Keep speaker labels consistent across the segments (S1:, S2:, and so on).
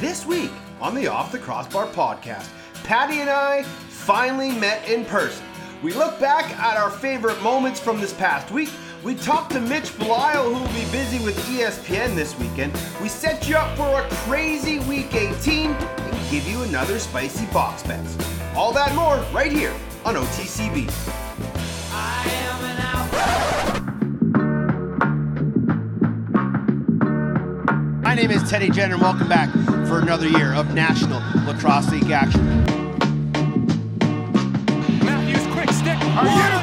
S1: This week on the Off the Crossbar podcast, Patty and I finally met in person. We look back at our favorite moments from this past week. We talked to Mitch Belisle, who will be busy with ESPN this weekend. We set you up for a crazy week 18 and give you another spicy box bets. All that more right here on OTCB. Name is Teddy Jenner, and welcome back for another year of National Lacrosse League action.
S2: Matthews, quick stick. Are you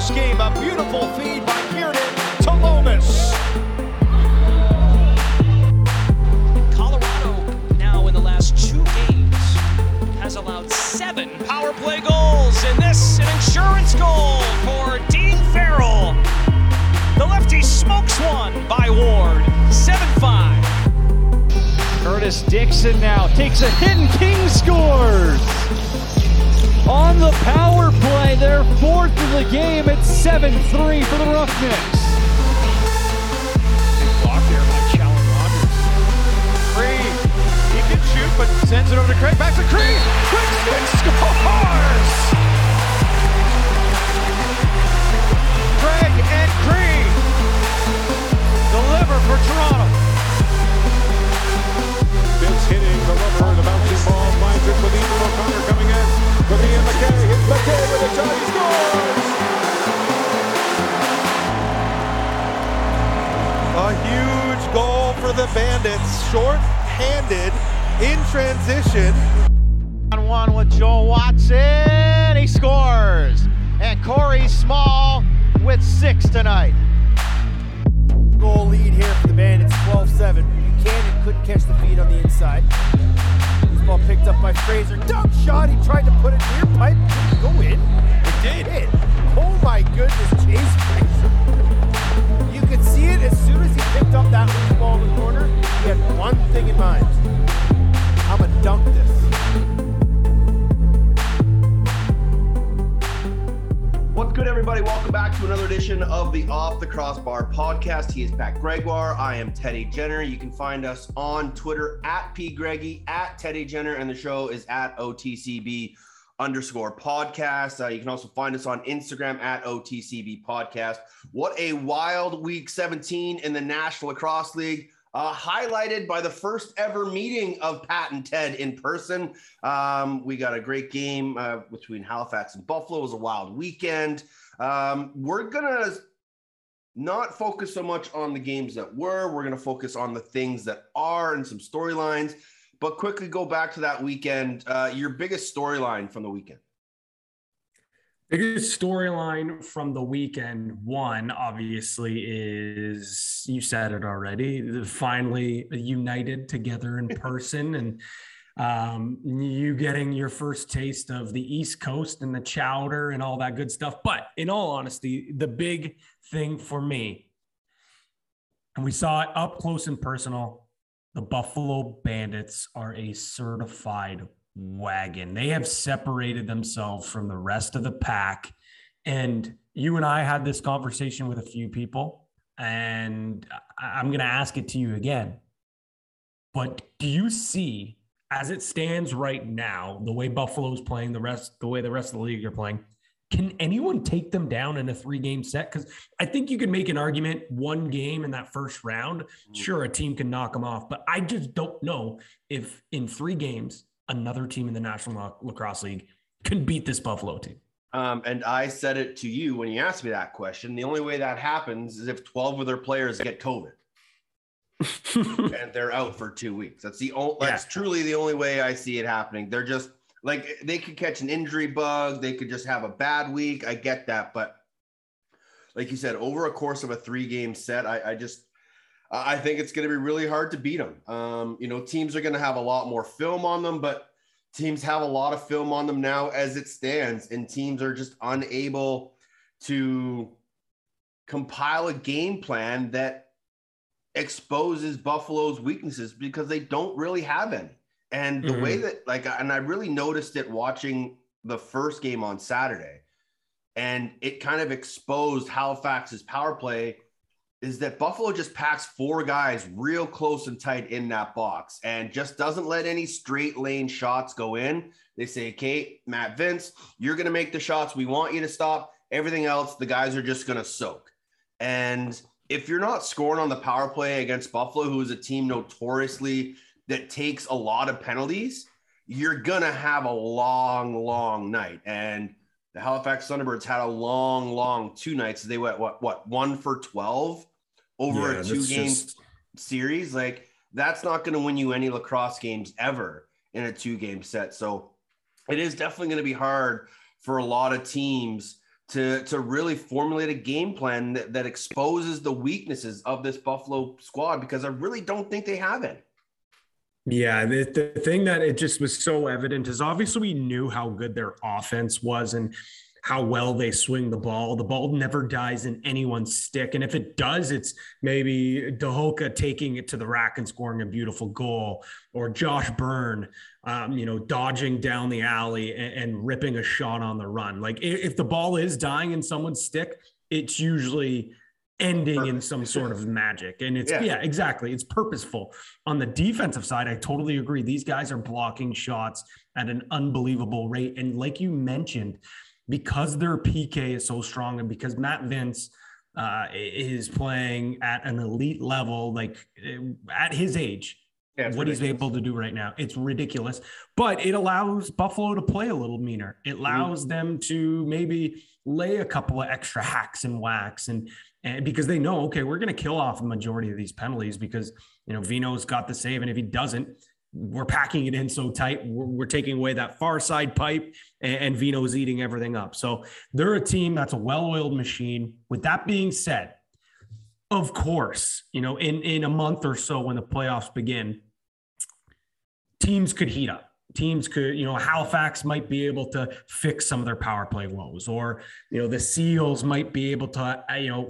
S3: this game. A beautiful feed by Kieran to Lomas.
S4: Colorado now in the last two games has allowed seven power play goals, and this an insurance goal for Dean Fairall. The lefty smokes one by Ward, 7-5.
S5: Curtis Dixon now takes a hit and King scores. On the power play, their fourth of the game. at 7-3 for the Roughnecks.
S3: Block there by Challen Rogers. Cree, he can shoot, but sends it over to Craig. Back to Cree. Quick stick scores! Craig and Cree deliver for Toronto.
S6: Vince hitting the rubber, the bouncing ball finds it with Ethan O'Connor coming in. With Ian McKay, hits McKay with a shot, he scores!
S7: A huge goal for the Bandits, short-handed in transition.
S3: On one with Joel Watson, he scores. And Corey Small with six tonight.
S8: goal lead here for the Bandits, 12-7. Buchanan couldn't catch the feed on the inside. Ball picked up by Fraser. Dump shot. He tried to put it near pipe. Didn't Go in. It did. Hit. Oh my goodness, Chase Fraser. You could see it as soon as he picked up that loose ball in the corner. He had one thing in mind. I'm gonna dunk this.
S1: Everybody? Welcome back to another edition of the Off the Crossbar podcast. He is Pat Gregoire. I am Teddy Jenner. You can find us on Twitter at P Greggy, at Teddy Jenner, and the show is at OTCB underscore podcast. Uh, you can also find us on Instagram at OTCB podcast. What a wild week 17 in the National Lacrosse League. Uh, highlighted by the first ever meeting of Pat and Ted in person. Um, we got a great game uh, between Halifax and Buffalo. It was a wild weekend. Um, we're gonna not focus so much on the games that were. We're gonna focus on the things that are and some storylines. But quickly go back to that weekend. Uh, your biggest storyline from the weekend.
S9: Biggest storyline from the weekend, one obviously is you said it already, finally united together in person. and um, you getting your first taste of the East Coast and the chowder and all that good stuff. But in all honesty, the big thing for me, and we saw it up close and personal, the Buffalo Bandits are a certified wagon. They have separated themselves from the rest of the pack. And you and I had this conversation with a few people, and I'm going to ask it to you again. But do you see, as it stands right now, the way Buffalo's playing, the rest, the way the rest of the league are playing, can anyone take them down in a three game set? Because I think you could make an argument one game in that first round. Sure, a team can knock them off, but I just don't know if in three games, another team in the National Lacrosse League can beat this Buffalo team.
S1: Um, and I said it to you when you asked me that question. The only way that happens is if 12 of their players get COVID and they're out for two weeks. That's the only, that's truly the only way I see it happening. They're just like, they could catch an injury bug. They could just have a bad week. I get that. But like you said, over a course of a three game set, I, I just, I I think it's going to be really hard to beat them. Um, you know, teams are going to have a lot more film on them, but teams have a lot of film on them now as it stands, and teams are just unable to compile a game plan that exposes Buffalo's weaknesses because they don't really have any. And the way mm-hmm. that, like, and I really noticed it watching the first game on Saturday, and it kind of exposed Halifax's power play is that Buffalo just packs four guys real close and tight in that box and just doesn't let any straight lane shots go in. They say, okay, Matt Vinc, you're going to make the shots. We want you to stop. Everything else, the guys are just going to soak. And if you're not scoring on the power play against Buffalo, who is a team notoriously that takes a lot of penalties, you're going to have a long, long night. And the Halifax Thunderbirds had a long, long two nights. They went, what, what, one for 12 over
S9: Yeah,
S1: a two game
S9: just-
S1: series? Like, that's not going to win you any lacrosse games ever in a two game set. So it is definitely going to be hard for a lot of teams to, to really formulate a game plan that, that exposes the weaknesses of this Buffalo squad because I really don't think they have any.
S9: Yeah, the, the thing that it just was so evident is obviously we knew how good their offense was and how well they swing the ball. The ball never dies in anyone's stick. And if it does, it's maybe Tehoka taking it to the rack and scoring a beautiful goal, or Josh Byrne, um, you know, dodging down the alley and, and ripping a shot on the run. Like if the ball is dying in someone's stick, it's usually ending in some sort of magic. And it's,
S1: Yeah.
S9: yeah, exactly. It's purposeful. On the defensive side, I totally agree. These guys are blocking shots at an unbelievable rate. And like you mentioned, because their PK is so strong and because Matt Vinc uh, is playing at an elite level, like uh, at his age,
S1: Yeah,
S9: what he's able to do right now, it's ridiculous. But it allows Buffalo to play a little meaner. It
S1: Mm-hmm.
S9: allows them to maybe lay a couple of extra hacks and whacks and and because they know, okay, we're going to kill off the majority of these penalties because you know Vino's got the save, and if he doesn't, we're packing it in so tight. We're, we're taking away that far side pipe, and, and Vino's eating everything up. So they're a team that's a well-oiled machine. With that being said, of course, you know, in in a month or so when the playoffs begin, teams could heat up. Teams could, you know, Halifax might be able to fix some of their power play woes, or you know, the Seals might be able to, uh, you know,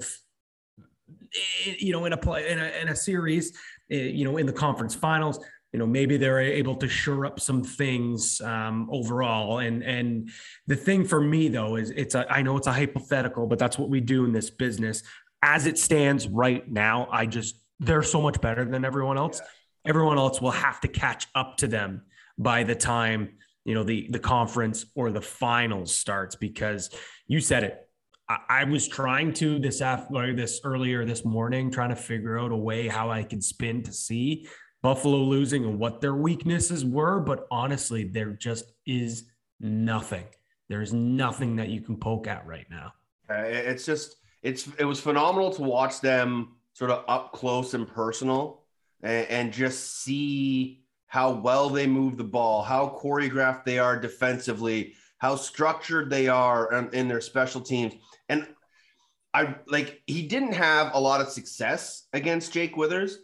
S9: eh, you know, in a play in a, in a series, eh, you know, in the conference finals, you know, maybe they're able to shore up some things um, overall. And and the thing for me though is it's a I know it's a hypothetical, but that's what we do in this business. As it stands right now, I just they're so much better than everyone else. Everyone else will have to catch up to them by the time you know the the conference or the finals starts because you said it I, was trying to this after this earlier this morning, trying to figure out a way how I could spin to see Buffalo losing and what their weaknesses were. But honestly, there just is nothing. There's nothing that you can poke at right now.
S1: Uh, it's just it's it was phenomenal to watch them sort of up close and personal and, and just see how well they move the ball, how choreographed they are defensively, how structured they are in, in their special teams. And I like he didn't have a lot of success against Jake Withers,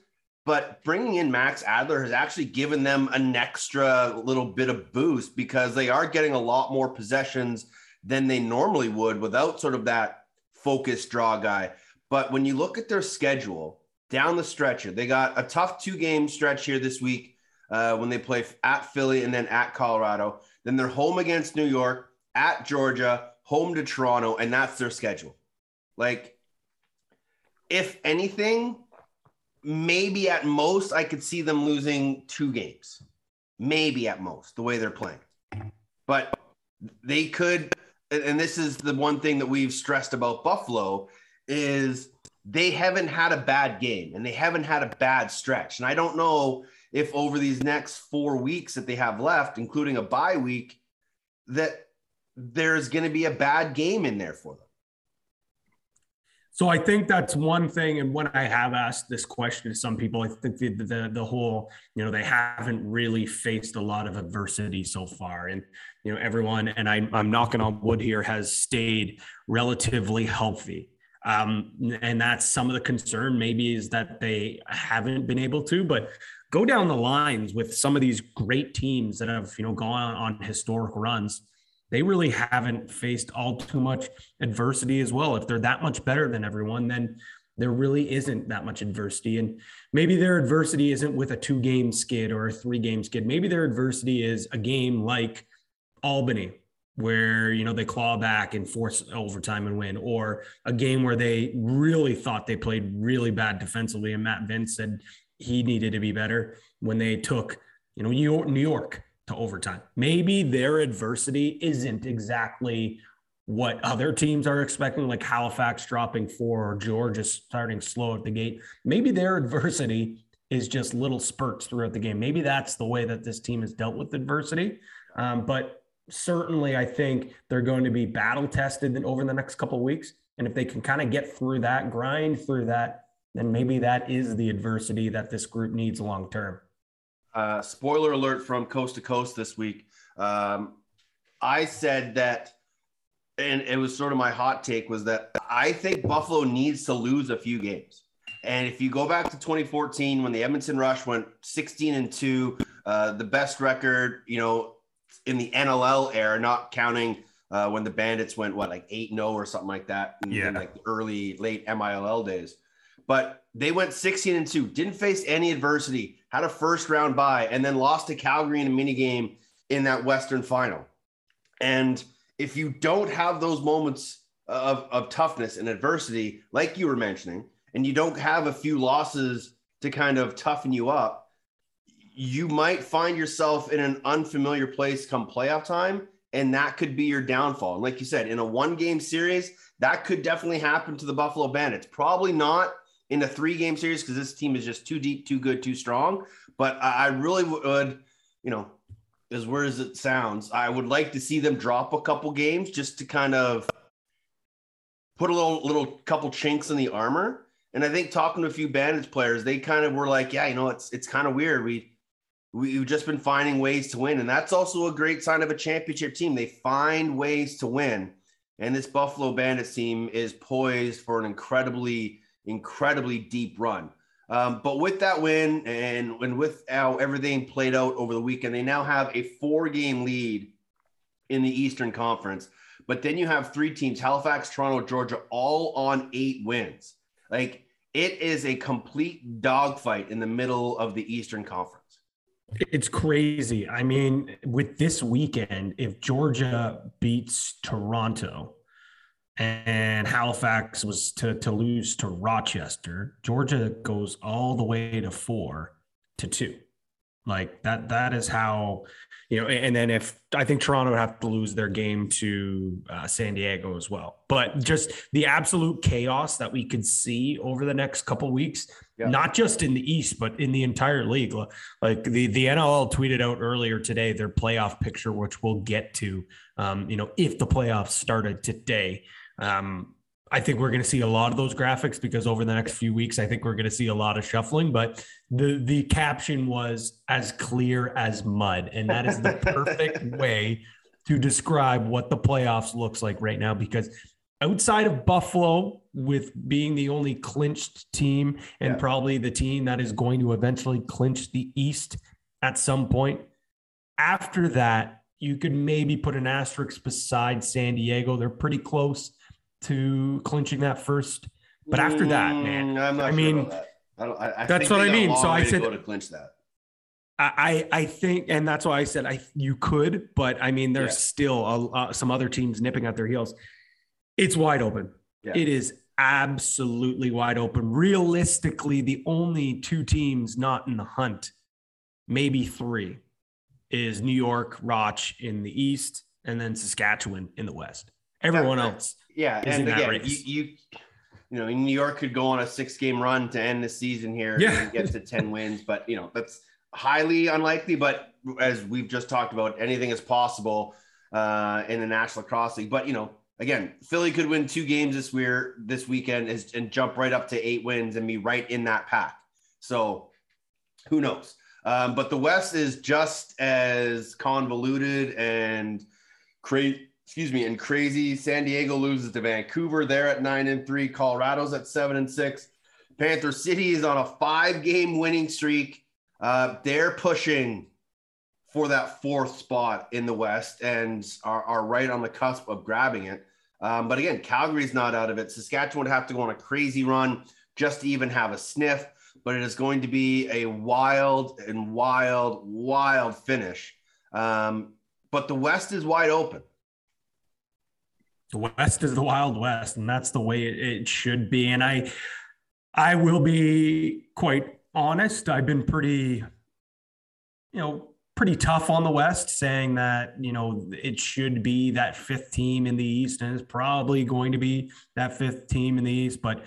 S1: but bringing in Max Adler has actually given them an extra little bit of boost because they are getting a lot more possessions than they normally would without sort of that focused draw guy. But when you look at their schedule down the stretch here, they got a tough two game stretch here this week uh, when they play at Philly and then at Colorado. Then they're home against New York, at Georgia, home to Toronto, and that's their schedule. Like, if anything, maybe at most I could see them losing two games, maybe at most, the way they're playing. But they could, and this is the one thing that we've stressed about Buffalo is they haven't had a bad game and they haven't had a bad stretch. And I don't know if over these next four weeks that they have left, including a bye week, that there's going to be a bad game in there for them.
S9: So I think that's one thing. And when I have asked this question to some people, I think the, the, the whole, you know, they haven't really faced a lot of adversity so far. And, you know, everyone, and I, I'm knocking on wood here, has stayed relatively healthy. Um, and that's some of the concern maybe is that they haven't been able to, but go down the lines with some of these great teams that have, you know, gone on historic runs they really haven't faced all too much adversity as well. If they're that much better than everyone, then there really isn't that much adversity. And maybe their adversity isn't with a two game skid or a three game skid. Maybe their adversity is a game like Albany, where you know they claw back and force overtime and win, or a game where they really thought they played really bad defensively, and Matt Vinc said he needed to be better when they took you know New York, New York to overtime. Maybe their adversity isn't exactly what other teams are expecting, like Halifax dropping four or Georgia starting slow at the gate. Maybe their adversity is just little spurts throughout the game. Maybe that's the way that this team has dealt with adversity. Um, but certainly, I think they're going to be battle tested over the next couple weeks. And if they can kind of get through that, grind through that, then maybe that is the adversity that this group needs long term.
S1: Uh, spoiler alert from coast to coast this week. Um, I said that, and it was sort of my hot take was that I think Buffalo needs to lose a few games. And if you go back to 2014 when the Edmonton Rush went 16 and 2, uh, the best record, you know, in the NLL era, not counting uh, when the Bandits went what like 8 0 or something like that in,
S9: yeah.
S1: in like the early late MILL days. But they went 16 and 2, didn't face any adversity, had a first round bye, and then lost to Calgary in a mini game in that Western final. And if you don't have those moments of, of toughness and adversity, like you were mentioning, and you don't have a few losses to kind of toughen you up, you might find yourself in an unfamiliar place come playoff time. And that could be your downfall. And like you said, in a one game series, that could definitely happen to the Buffalo Bandits. Probably not in a three game series because this team is just too deep, too good, too strong. But I really would, you know, as weird as it sounds, I would like to see them drop a couple games just to kind of put a little little couple chinks in the armor. And I think talking to a few Bandits players, they kind of were like, yeah, you know, it's it's kind of weird. We we've just been finding ways to win, and that's also a great sign of a championship team. They find ways to win, and this Buffalo Bandits team is poised for an incredibly incredibly deep run. Um, but with that win and, and with how everything played out over the weekend, they now have a four game lead in the Eastern Conference. But then you have three teams Halifax, Toronto, Georgia, all on eight wins. Like it is a complete dogfight in the middle of the Eastern Conference.
S9: It's crazy. I mean, with this weekend, if Georgia beats Toronto, and Halifax was to, to lose to Rochester. Georgia goes all the way to four to two. Like that, that is how, you know, and then if I think Toronto would have to lose their game to uh, San Diego as well. But just the absolute chaos that we could see over the next couple weeks, yeah. not just in the East, but in the entire league. Like the, the NLL tweeted out earlier today their playoff picture, which we'll get to, um, you know, if the playoffs started today. Um, I think we're going to see a lot of those graphics because over the next few weeks, I think we're going to see a lot of shuffling. But the the caption was as clear as mud, and that is the perfect way to describe what the playoffs looks like right now because outside of Buffalo, with being the only clinched team and
S1: Yeah.
S9: probably the team that is going to eventually clinch the East at some point. After that, you could maybe put an asterisk beside San Diego. They're pretty close to clinching that first. But after that, man,
S1: Mm, not
S9: I
S1: sure
S9: mean,
S1: that. I I,
S9: that's
S1: think
S9: what I mean. So I
S1: to
S9: said-
S1: go to clinch that.
S9: I, I think, and that's why I said I you could, but I mean, there's
S1: Yeah.
S9: still a, uh, some other teams nipping at their heels. It's wide open.
S1: Yeah.
S9: It is absolutely wide open. Realistically, the only two teams not in the hunt, maybe three, is New York, Roch in the east, and then Saskatchewan in the west. Everyone else,
S1: Yeah,
S9: is
S1: and again, you, you you know, New York could go on a six game run to end the season here
S9: Yeah.
S1: and get to 10 wins, but you know, that's highly unlikely. But as we've just talked about, anything is possible uh, in the National Lacrosse League. But you know, again, Philly could win two games this year, this weekend, is, and jump right up to eight wins and be right in that pack. So who knows? Um, but the West is just as convoluted and crazy. Excuse me, and crazy. San Diego loses to Vancouver. They're at nine and three. Colorado's at seven and six. Panther City is on a five-game winning streak. Uh, they're pushing for that fourth spot in the West and are, are right on the cusp of grabbing it. Um, but again, Calgary's not out of it. Saskatchewan would have to go on a crazy run just to even have a sniff, but it is going to be a wild and wild, wild finish. Um, but the West is wide open.
S9: The West is the Wild West, and that's the way it, it should be. And I, I will be quite honest. I've been pretty, you know, pretty tough on the West, saying that you know it should be that fifth team in the East, and it's probably going to be that fifth team in the East. But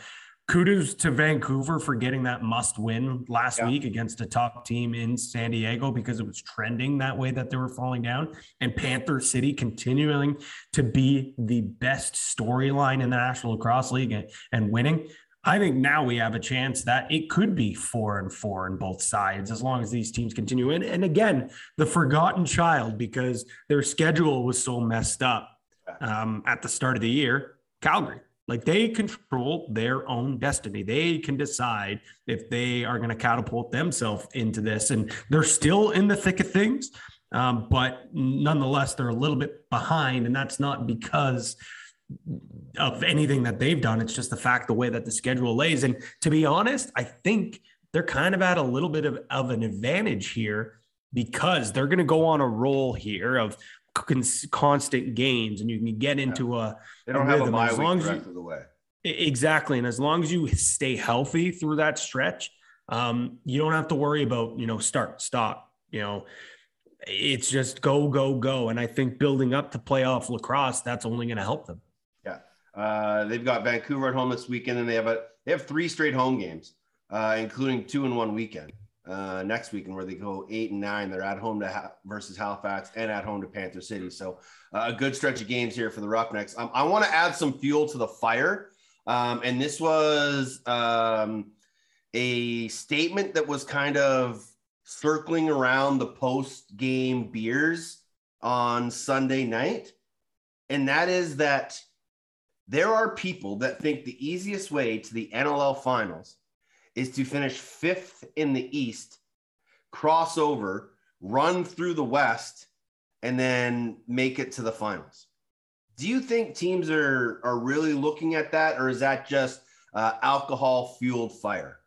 S9: kudos to Vancouver for getting that must win last
S1: Yeah.
S9: week against a top team in San Diego because it was trending that way that they were falling down. And Panther City continuing to be the best storyline in the National Lacrosse League and, and winning. I think now we have a chance that it could be four and four on both sides as long as these teams continue. And, and again, the forgotten child because their schedule was so messed up um, at the start of the year, Calgary. Like they control their own destiny. They can decide if they are going to catapult themselves into this, and they're still in the thick of things. Um, but nonetheless, they're a little bit behind, and that's not because of anything that they've done. It's just the fact the way that the schedule lays. And to be honest, I think they're kind of at a little bit of, of an advantage here because they're going to go on a roll here of constant gains, and you can get into a
S1: They don't have a
S9: rhythm.
S1: bye
S9: As long as you-
S1: of the way.
S9: Exactly. And as long as you stay healthy through that stretch, um, you don't have to worry about, you know, start, stop, you know, it's just go, go, go. And I think building up to playoff lacrosse, that's only going to help them.
S1: Yeah. Uh, they've got Vancouver at home this weekend, and they have a they have three straight home games, uh, including two in one weekend. Uh, next weekend, where they go eight and nine, they're at home to ha- versus Halifax and at home to Panther City. So uh, a good stretch of games here for the Roughnecks. Um, I want to add some fuel to the fire, um, and this was um, a statement that was kind of circling around the post game beers on Sunday night, and that is that there are people that think the easiest way to the NLL finals is to finish fifth in the East, cross over, run through the West, and then make it to the finals. Do you think teams are are really looking at that, or is that just uh, alcohol fueled fire?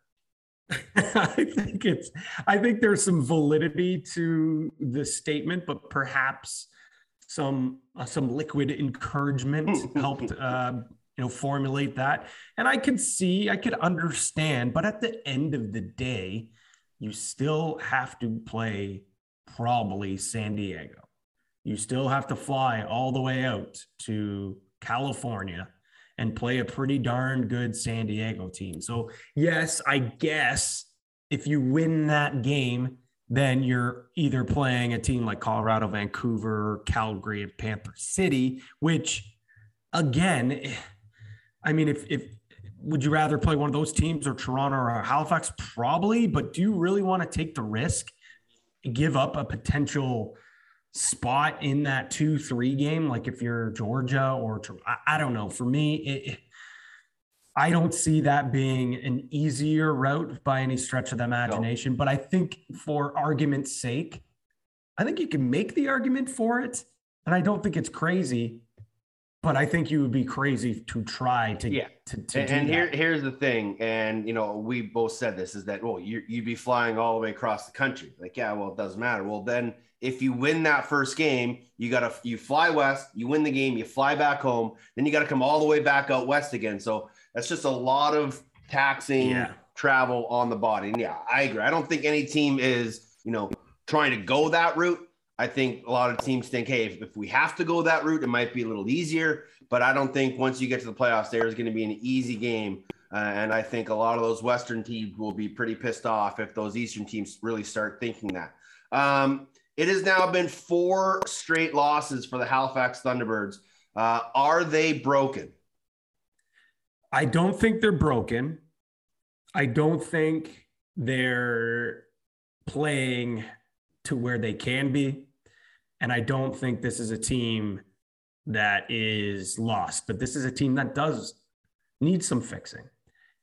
S9: I think it's, I think there's some validity to the statement, but perhaps some, uh, some liquid encouragement helped, uh, you know, formulate that. And I could see, I could understand, but at the end of the day, you still have to play probably San Diego. You still have to fly all the way out to California and play a pretty darn good San Diego team. So, yes, I guess if you win that game, then you're either playing a team like Colorado, Vancouver, Calgary, and Panther City, which again, I mean, if, if would you rather play one of those teams or Toronto or Halifax? Probably, but do you really want to take the risk, give up a potential spot in that two three game. Like if you're Georgia or I, I don't know. For me, it, I don't see that being an easier route by any stretch of the imagination. No. But I think for argument's sake, I think you can make the argument for it. And I don't think it's crazy, but I think you would be crazy to try to
S1: yeah.
S9: To, to
S1: and, and here, here's the thing, and you know we both said this is that well you you'd be flying all the way across the country. Like yeah, well it doesn't matter. Well then if you win that first game, you gotta you fly west, you win the game, you fly back home, then you got to come all the way back out west again. So that's just a lot of taxing yeah. travel on the body. And yeah, I agree. I don't think any team is, you know, trying to go that route. I think a lot of teams think, hey, if, if we have to go that route, it might be a little easier. But I don't think once you get to the playoffs, there's going to be an easy game. Uh, and I think a lot of those Western teams will be pretty pissed off if those Eastern teams really start thinking that. Um, it has now been four straight losses for the Halifax Thunderbirds. Uh, are they broken?
S9: I don't think they're broken. I don't think they're playing to where they can be. And I don't think this is a team that is lost, but this is a team that does need some fixing.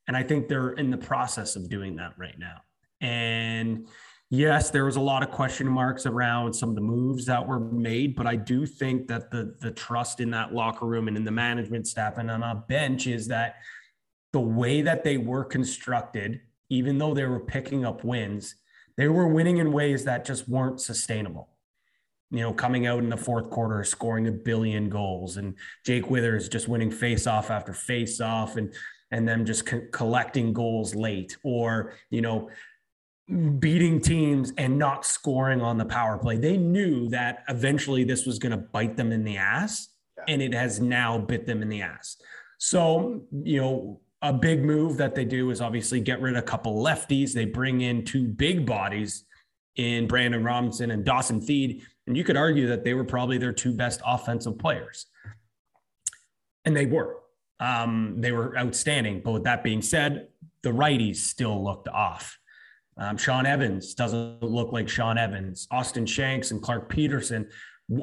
S9: And I think they're in the process of doing that right now. And yes, there was a lot of question marks around some of the moves that were made, but I do think that the the trust in that locker room and in the management staff and on a bench is that the way that they were constructed, even though they were picking up wins, they were winning in ways that just weren't sustainable. You know, coming out in the fourth quarter, scoring a billion goals, and Jake Withers just winning face off after face off, and and them just co- collecting goals late, or you know, beating teams and not scoring on the power play. They knew that eventually this was going to bite them in the ass, yeah. and it has now bit them in the ass. So, you know, a big move that they do is obviously get rid of a couple lefties. They bring in two big bodies in Brandon Robinson and Dawson Theede. And you could argue that they were probably their two best offensive players. And they were. Um, they were outstanding. But with that being said, the righties still looked off. Um, Shawn Evans doesn't look like Shawn Evans. Austin Shanks and Clark Peterson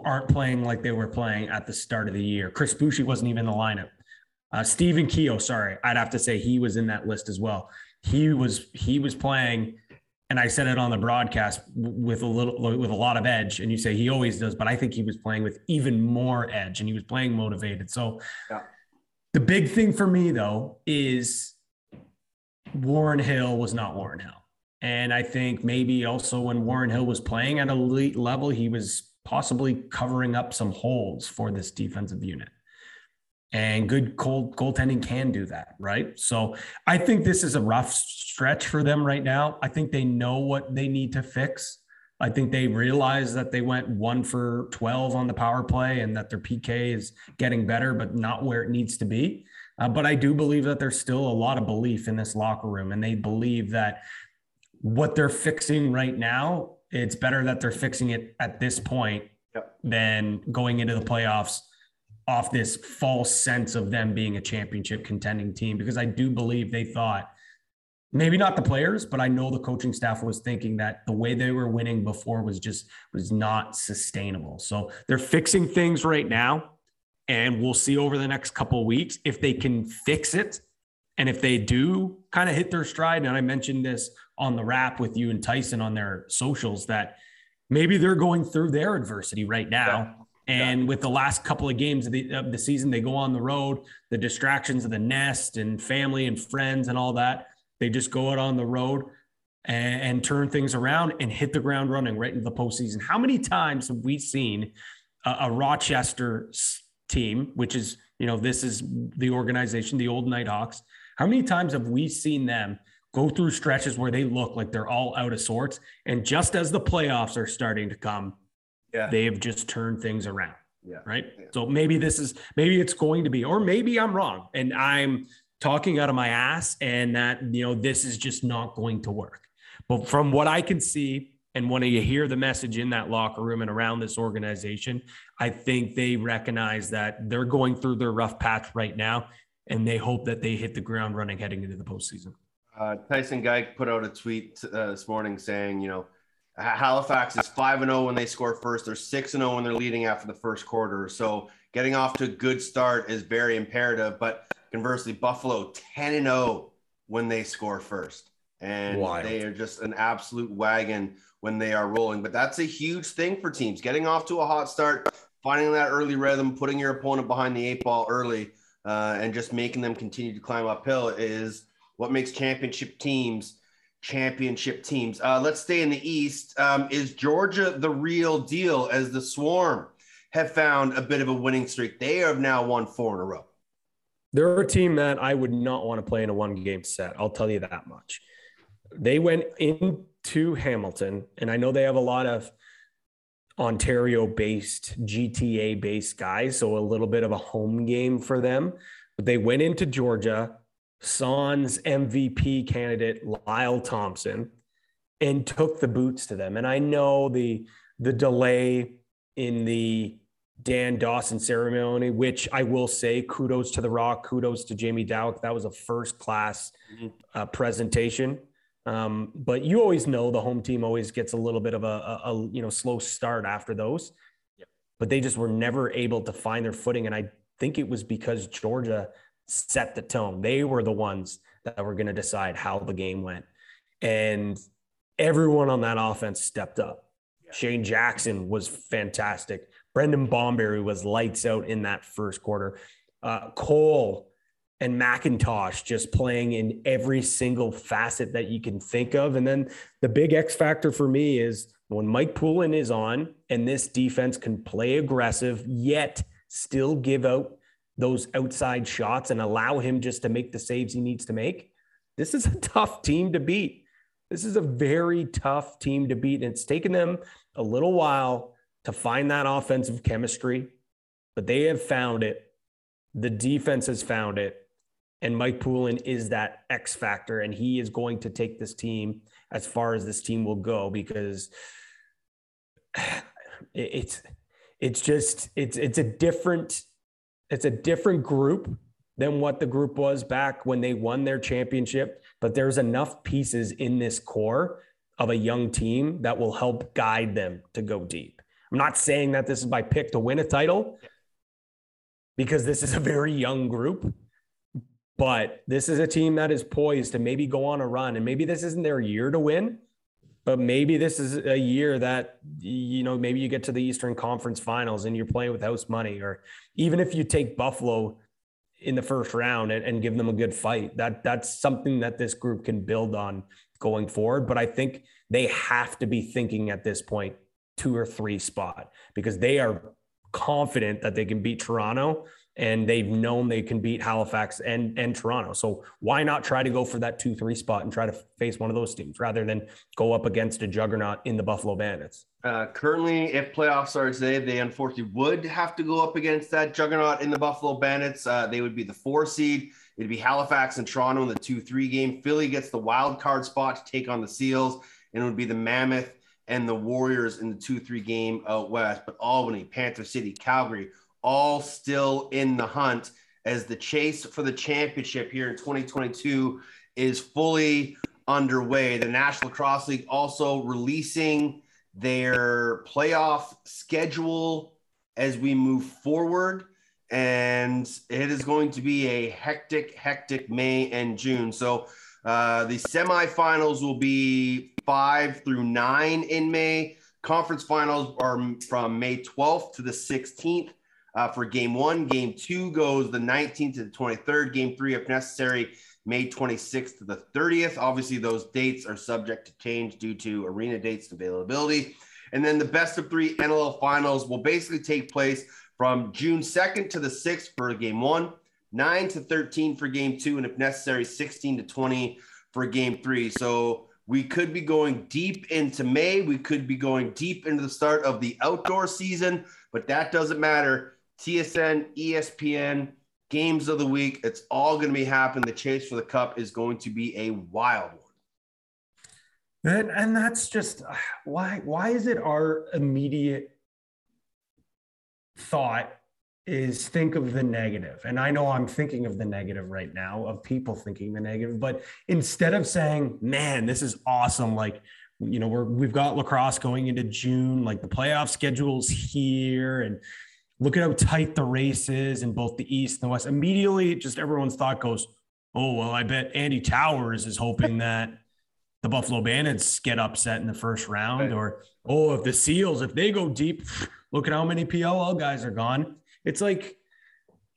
S9: aren't playing like they were playing at the start of the year. Chris Boucher wasn't even in the lineup. Uh, Stephen Keogh, sorry, I'd have to say he was in that list as well. He was he was playing, and I said it on the broadcast with a little with a lot of edge. And you say he always does, but I think he was playing with even more edge, and he was playing motivated. So, yeah. the big thing for me though is Warren Hill was not Warren Hill. And I think maybe also when Warren Hill was playing at elite level, he was possibly covering up some holes for this defensive unit. And good cold goaltending can do that, right? So I think this is a rough stretch for them right now. I think they know what they need to fix. I think they realize that they went one for 12 on the power play and that their PK is getting better, but not where it needs to be. Uh, but I do believe that there's still a lot of belief in this locker room, and they believe that what they're fixing right now, it's better that they're fixing it at this point yep. than going into the playoffs off this false sense of them being a championship contending team. Because I do believe they thought, maybe not the players, but I know the coaching staff was thinking that the way they were winning before was just was not sustainable. So they're fixing things right now. And we'll see over the next couple weeks if they can fix it. And if they do kind of hit their stride, and I mentioned this on the wrap with you and Tyson on their socials that maybe they're going through their adversity right now. And yeah. with the last couple of games of the, of the season, they go on the road, the distractions of the nest and family and friends and all that. They just go out on the road and, and turn things around and hit the ground running right into the postseason. How many times have we seen a, a Rochester team, which is, you know, this is the organization, the old Nighthawks. How many times have we seen them go through stretches where they look like they're all out of sorts. And just as the playoffs are starting to come, yeah. they have just turned things around. Yeah. Right. Yeah. So maybe this is, maybe it's going to be, or maybe I'm wrong and I'm talking out of my ass and that, you know, this is just not going to work. But from what I can see, and when you hear the message in that locker room and around this organization, I think they recognize that they're going through their rough patch right now, and they hope that they hit the ground running heading into the postseason.
S1: Uh, Tyson Guy put out a tweet uh, this morning saying, you know, Halifax is 5 and 0 when they score first. They're 6 and 0 when they're leading after the first quarter. So getting off to a good start is very imperative. But conversely, Buffalo 10 and 0 when they score first. And Wild. they are just an absolute wagon when they are rolling. But that's a huge thing for teams getting off to a hot start, finding that early rhythm, putting your opponent behind the eight ball early, uh, and just making them continue to climb uphill is what makes championship teams championship teams. Uh, let's stay in the East. Um, is Georgia the real deal as the Swarm have found a bit of a winning streak? They have now won four in a row.
S9: They're a team that I would not want to play in a one game set. I'll tell you that much. They went into Hamilton, and I know they have a lot of Ontario based, GTA based guys, so a little bit of a home game for them. But they went into Georgia, Sans MVP candidate Lyle Thompson, and took the boots to them. And I know the the delay in the Dan Dawson ceremony, which I will say kudos to the Rock, kudos to Jamie Dawick. That was a first class mm-hmm. uh, presentation. Um, but you always know the home team always gets a little bit of a, a, a you know slow start after those. Yep. But they just were never able to find their footing, and I think it was because Georgia set the tone. They were the ones that were going to decide how the game went, and everyone on that offense stepped up. Yeah. Shane Jackson was fantastic. Brendan Bomberry was lights out in that first quarter. Uh, Cole and McIntosh just playing in every single facet that you can think of. And then the big X factor for me is when Mike Poulin is on and this defense can play aggressive, yet still give out those outside shots and allow him just to make the saves he needs to make. This is a tough team to beat. This is a very tough team to beat. And it's taken them a little while to find that offensive chemistry, but they have found it. The defense has found it. And Mike Poulin is that X factor, and he is going to take this team as far as this team will go because it's it's just it's it's a different it's a different group than what the group was back when they won their championship but there's enough pieces in this core of a young team that will help guide them to go deep I'm not saying that this is my pick to win a title because this is a very young group, but this is a team that is poised to maybe go on a run. And maybe this isn't their year to win, but maybe this is a year that, you know, maybe you get to the Eastern Conference finals and you're playing with house money, or even if you take Buffalo in the first round and, and give them a good fight, that that's something that this group can build on going forward. But I think they have to be thinking at this point two or three spot because they are confident that they can beat Toronto and they've known they can beat Halifax and and Toronto. So why not try to go for that 2-3 spot and try to face one of those teams rather than go up against a juggernaut in the Buffalo Bandits?
S1: Uh, currently, if playoffs are today, they unfortunately would have to go up against that juggernaut in the Buffalo Bandits. Uh, they would be the four seed. It'd be Halifax and Toronto in the 2-3 game. Philly gets the wild card spot to take on the Seals, and it would be the Mammoth and the Warriors in the 2 3 game out west, but Albany, Panther City, Calgary, all still in the hunt as the chase for the championship here in 2022 is fully underway. The National Lacrosse League also releasing their playoff schedule as we move forward. And it is going to be a hectic, hectic May and June. So uh, the semifinals will be five through nine in May. Conference finals are from May 12th to the 16th uh, for game one. Game two goes the 19th to the 23rd. Game three, if necessary, May 26th to the 30th. Obviously, those dates are subject to change due to arena dates availability. And then the best of three NLL finals will basically take place from June 2nd to the 6th for game one, 9 to 13 for game two, and if necessary, 16 to 20 for game three. So we could be going deep into May. We could be going deep into the start of the outdoor season, but that doesn't matter. TSN, ESPN, games of the week, it's all going to be happening. The chase for the cup is going to be a wild one.
S9: And, and that's just uh, why why is it our immediate thought is think of the negative. And I know I'm thinking of the negative right now, of people thinking the negative, but instead of saying, man, this is awesome, like you know, we're we've got lacrosse going into June, like the playoff schedules here, and look at how tight the race is in both the East and the West. Immediately, just everyone's thought goes, "Oh well, I bet Andy Towers is hoping that the Buffalo Bandits get upset in the first round, or oh, if the Seals, if they go deep, look at how many PLL guys are gone." It's like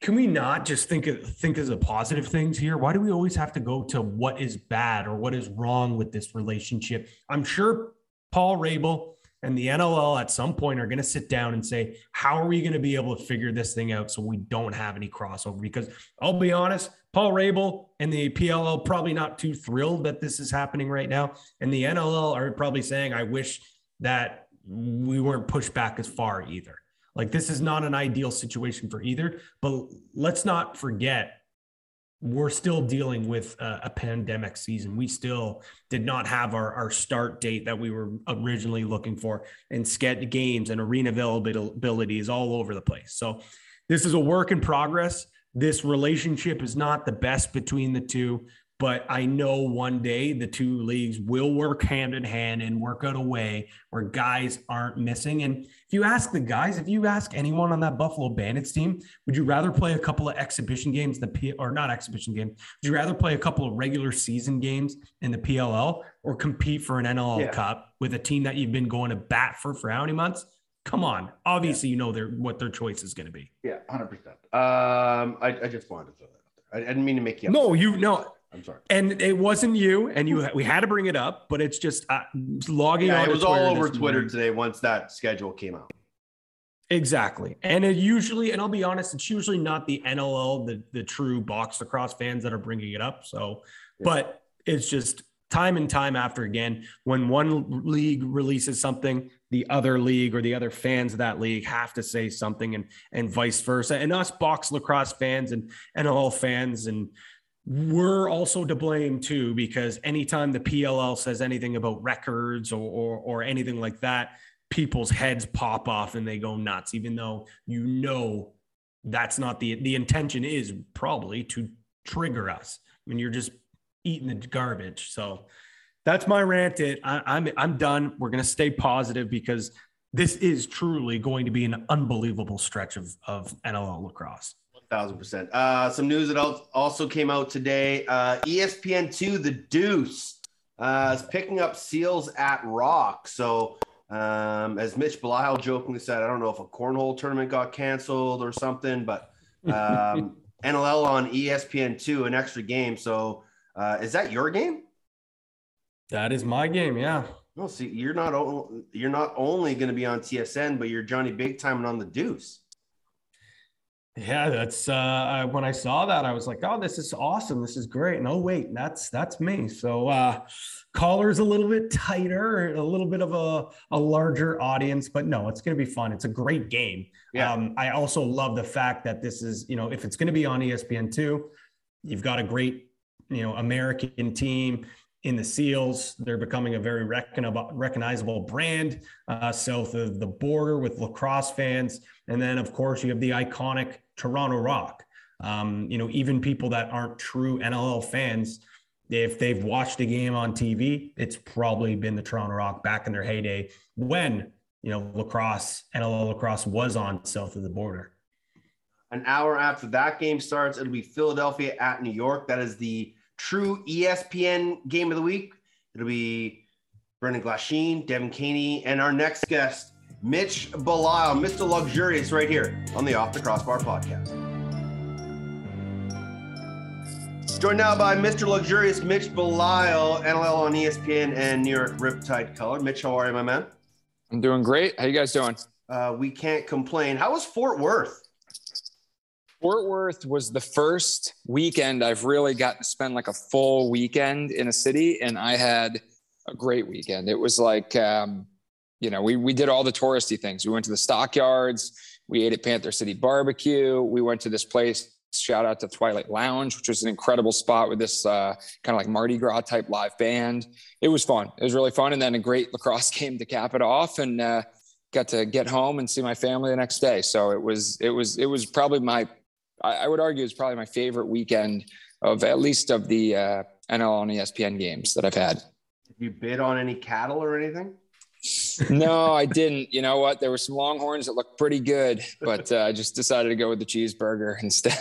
S9: can we not just think of think as the positive things here? Why do we always have to go to what is bad or what is wrong with this relationship? I'm sure Paul Rabil and the NLL at some point are going to sit down and say, how are we going to be able to figure this thing out so we don't have any crossover? Because I'll be honest, Paul Rabil and the PLL probably not too thrilled that this is happening right now, and the NLL are probably saying, I wish that we weren't pushed back as far either. Like this is not an ideal situation for either, but let's not forget we're still dealing with a, a, pandemic season. We still did not have our, our start date that we were originally looking for, and sketch games and arena availability is all over the place. So, this is a work in progress. This relationship is not the best between the two but I know one day the two leagues will work hand in hand and work out a way where guys aren't missing. And if you ask the guys, if you ask anyone on that Buffalo Bandits team, would you rather play a couple of exhibition games, the P or not exhibition game? Would you rather play a couple of regular season games in the PLL or compete for an NLL yeah. Cup with a team that you've been going to bat for for how many months? Come on, obviously yeah. you know their what their choice is going to be.
S1: Yeah, hundred percent. Um, I, I just wanted to throw that out there. I, I didn't mean to make you.
S9: No, you no.
S1: I'm sorry.
S9: And it wasn't you, and you we had to bring it up, but it's just uh, logging
S1: yeah,
S9: on.
S1: It was all over Twitter morning. today once that schedule came out.
S9: Exactly, and it usually, and I'll be honest, it's usually not the NLL, the the true box lacrosse fans that are bringing it up. So, yeah. but it's just time and time after again when one league releases something the other league or the other fans of that league have to say something and and vice versa and us box lacrosse fans and NLL fans and we're also to blame too because anytime the PLL says anything about records or, or, or anything like that, people's heads pop off and they go nuts, even though you know that's not the the intention is probably to trigger us. I mean, you're just eating the garbage. So that's my rant. It I, I'm I'm done. We're gonna stay positive because this is truly going to be an unbelievable stretch of of NLL lacrosse
S1: thousand percent. Uh, some news that also came out today. Uh, ESPN two, The Deuce, uh, is picking up Seals at Rock. So, um, as Mitch Belisle jokingly said, I don't know if a cornhole tournament got canceled or something, but um, NLL on ESPN two, an extra game. So, uh, is that your game?
S9: That is my game. Yeah.
S1: Well, see, you're not you're not only going to be on TSN, but you're Johnny Big Time and on the Deuce.
S9: Yeah, that's uh when I saw that I was like, "Oh, this is awesome. This is great." No, wait, that's that's me. So, uh caller's a little bit tighter, a little bit of a a larger audience, but no, it's going to be fun. It's a great game. Yeah. Um I also love the fact that this is, you know, if it's going to be on ESPN2, you've got a great, you know, American team in the Seals. They're becoming a very recognizable brand uh, south of the border with lacrosse fans. And then, of course, you have the iconic Toronto Rock. Um, you know, even people that aren't true NLL fans, if they've watched a game on TV, it's probably been the Toronto Rock back in their heyday when, you know, lacrosse, NLL lacrosse was on south of the border.
S1: An hour after that game starts, it'll be Philadelphia at New York. That is the true ESPN game of the week. It'll be Brendan Glasheen, Devin Caney, and our next guest, Mitch Belisle, Mr. Luxurious, right here on the Off the Crossbar podcast. Joined now by Mr. Luxurious, Mitch Belisle, NLL on ESPN and New York Riptide Color. Mitch, how are you, my man?
S10: I'm doing great. How you guys doing?
S1: Uh, we can't complain. How was Fort Worth?
S10: Fort Worth was the first weekend I've really gotten to spend like a full weekend in a city, and I had a great weekend. It was like, um, you know, we we did all the touristy things. We went to the stockyards. We ate at Panther City Barbecue. We went to this place. Shout out to Twilight Lounge, which was an incredible spot with this uh, kind of like Mardi Gras type live band. It was fun. It was really fun, and then a great lacrosse game to cap it off. And uh, got to get home and see my family the next day. So it was it was it was probably my I, I would argue it's probably my favorite weekend of at least of the uh, NL on ESPN games that I've had.
S1: Did you bid on any cattle or anything?
S10: no, I didn't. You know what? There were some Longhorns that looked pretty good, but uh, I just decided to go with the cheeseburger instead.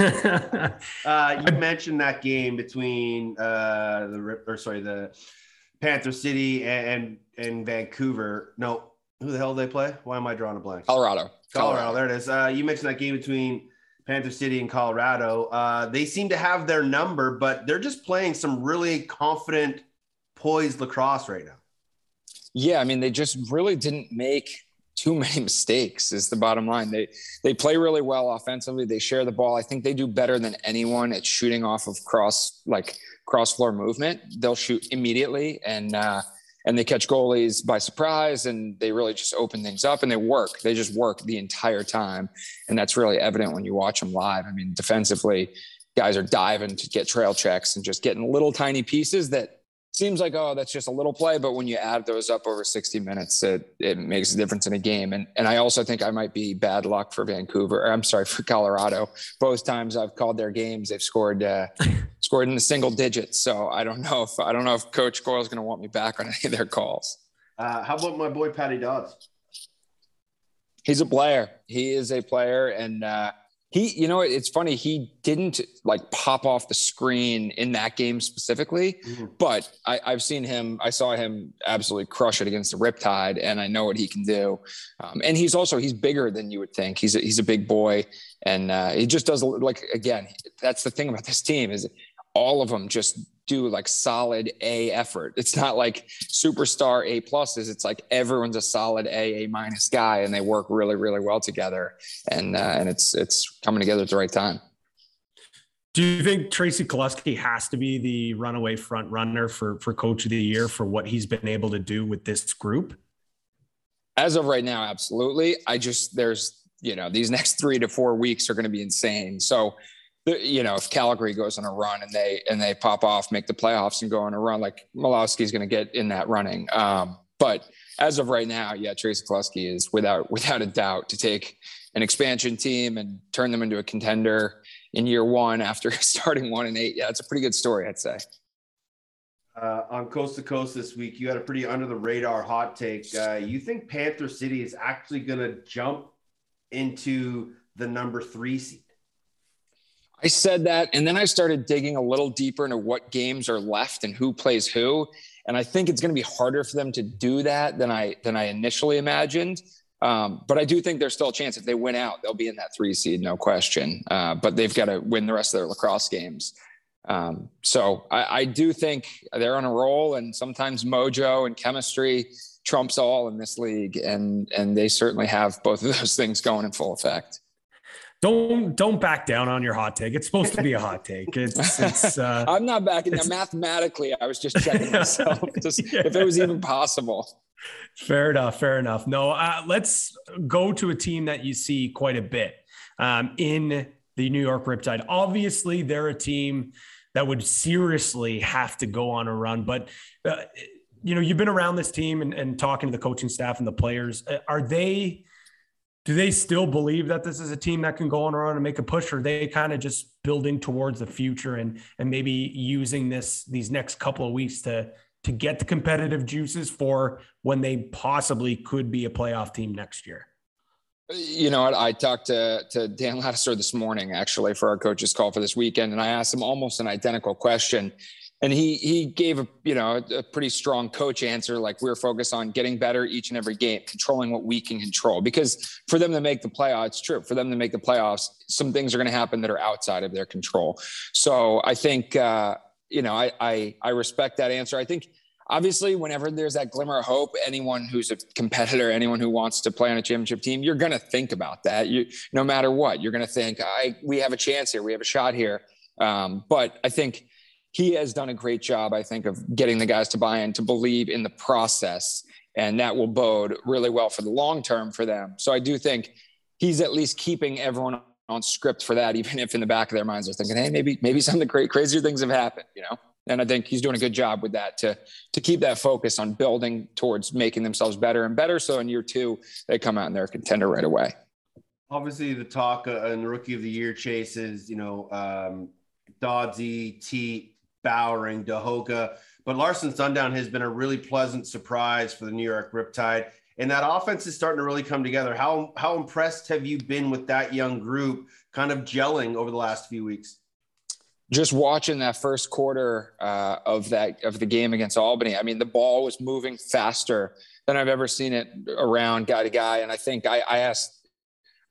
S1: uh, you mentioned that game between uh, the or sorry the Panther City and, and and Vancouver. No, who the hell did they play? Why am I drawing a blank?
S10: Colorado.
S1: Colorado. Colorado. There it is. Uh, you mentioned that game between Panther City in Colorado. Uh, they seem to have their number, but they're just playing some really confident, poised lacrosse right now.
S10: Yeah, I mean, they just really didn't make too many mistakes is the bottom line. They they play really well offensively. They share the ball. I think they do better than anyone at shooting off of cross like cross floor movement. They'll shoot immediately and uh, and they catch goalies by surprise and they really just open things up and they work. They just work the entire time, and that's really evident when you watch them live. I mean, defensively, guys are diving to get trail checks and just getting little tiny pieces that seems like oh that's just a little play but when you add those up over 60 minutes it, it makes a difference in a game. And and i also think i might be bad luck for vancouver i'm sorry for colorado. Both times i've called their games they've scored uh, scored in the single digits. So i don't know if i don't know if coach coyle is going to want me back on any of their calls.
S1: Uh, how about my boy patty dodds?
S10: He's a player. He is a player and uh, he you know it's funny he didn't like pop off the screen in that game specifically mm-hmm. but I, have seen him i saw him absolutely crush it against the riptide and i know what he can do um, and he's also he's bigger than you would think he's a, he's a big boy and uh, he just does like again that's the thing about this team is all of them just do like solid A effort. It's not like superstar A pluses. It's like everyone's a solid A A minus guy, and they work really really well together. And uh, and it's it's coming together at the right time.
S9: Do you think Tracy Kelusky has to be the runaway front runner for for Coach of the Year for what he's been able to do with this group?
S10: As of right now, absolutely. I just there's you know these next three to four weeks are going to be insane. So you know, if Calgary goes on a run and they and they pop off, make the playoffs, and go on a run, like Malawsky's going to get in that running. Um, but as of right now, yeah, Tracy Kelusky is without without a doubt to take an expansion team and turn them into a contender in year one after starting one and eight. Yeah, it's a pretty good story, I'd say.
S1: Uh, on coast to coast this week, you had a pretty under the radar hot take. Uh, you think Panther City is actually going to jump into the number three seed?
S10: I said that, and then I started digging a little deeper into what games are left and who plays who. And I think it's going to be harder for them to do that than I than I initially imagined. Um, but I do think there's still a chance if they win out, they'll be in that three seed, no question. Uh, but they've got to win the rest of their lacrosse games. Um, so I, I do think they're on a roll, and sometimes mojo and chemistry trumps all in this league, and and they certainly have both of those things going in full effect
S9: don't don't back down on your hot take. It's supposed to be a hot take. It's, it's uh,
S10: I'm not backing down. Mathematically, I was just checking myself just yeah. if it was even possible.
S9: Fair enough. Fair enough. No, uh, let's go to a team that you see quite a bit um, in the New York Riptide. Obviously, they're a team that would seriously have to go on a run, but. Uh, you know, you've been around this team and, and talking to the coaching staff and the players. Uh, are they do they still believe that this is a team that can go on around and make a push or they kind of just building towards the future and and maybe using this these next couple of weeks to to get the competitive juices for when they possibly could be a playoff team next year?
S10: You know I talked to, to Dan Ladouceur this morning, actually, for our coaches call for this weekend, and I asked him almost an identical question and he he gave a you know a, pretty strong coach answer like we're focused on getting better each and every game controlling what we can control. Because for them to make the playoffs it's true for them to make the playoffs some things are going to happen that are outside of their control. So i think uh, you know I, I i respect that answer. I think obviously whenever there's that glimmer of hope anyone who's a competitor anyone who wants to play on a championship team you're going to think about that. You no matter what you're going to think i we have a chance here we have a shot here. Um, but i think he has done a great job, I think, of getting the guys to buy in, to believe in the process. And that will bode really well for the long term for them. So I do think he's at least keeping everyone on script for that, even if in the back of their minds they're thinking, hey, maybe, maybe some of the great, crazier things have happened, you know? And I think he's doing a good job with that to to keep that focus on building towards making themselves better and better. So in year two, they come out and they're a contender right away.
S1: Obviously, the talk uh, in the rookie of the year chases, you know, um, T, Bowering, Tehoka. But Larson Sundown has been a really pleasant surprise for the New York Riptide. And that offense is starting to really come together. How how impressed have you been with that young group kind of gelling over the last few weeks?
S10: Just watching that first quarter uh, of that of the game against Albany, I mean, the ball was moving faster than I've ever seen it around guy to guy. And I think I, I asked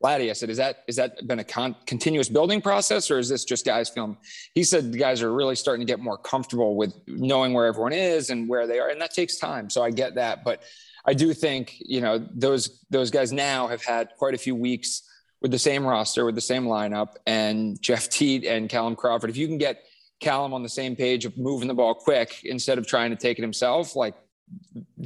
S10: Laddie, I said, is that, is that been a con- continuous building process or is this just guys feeling, he said the guys are really starting to get more comfortable with knowing where everyone is and where they are. And that takes time. So I get that. But I do think, you know, those, those guys now have had quite a few weeks with the same roster, with the same lineup and Jeff Teat and Callum Crawford. If you can get Callum on the same page of moving the ball quick instead of trying to take it himself, like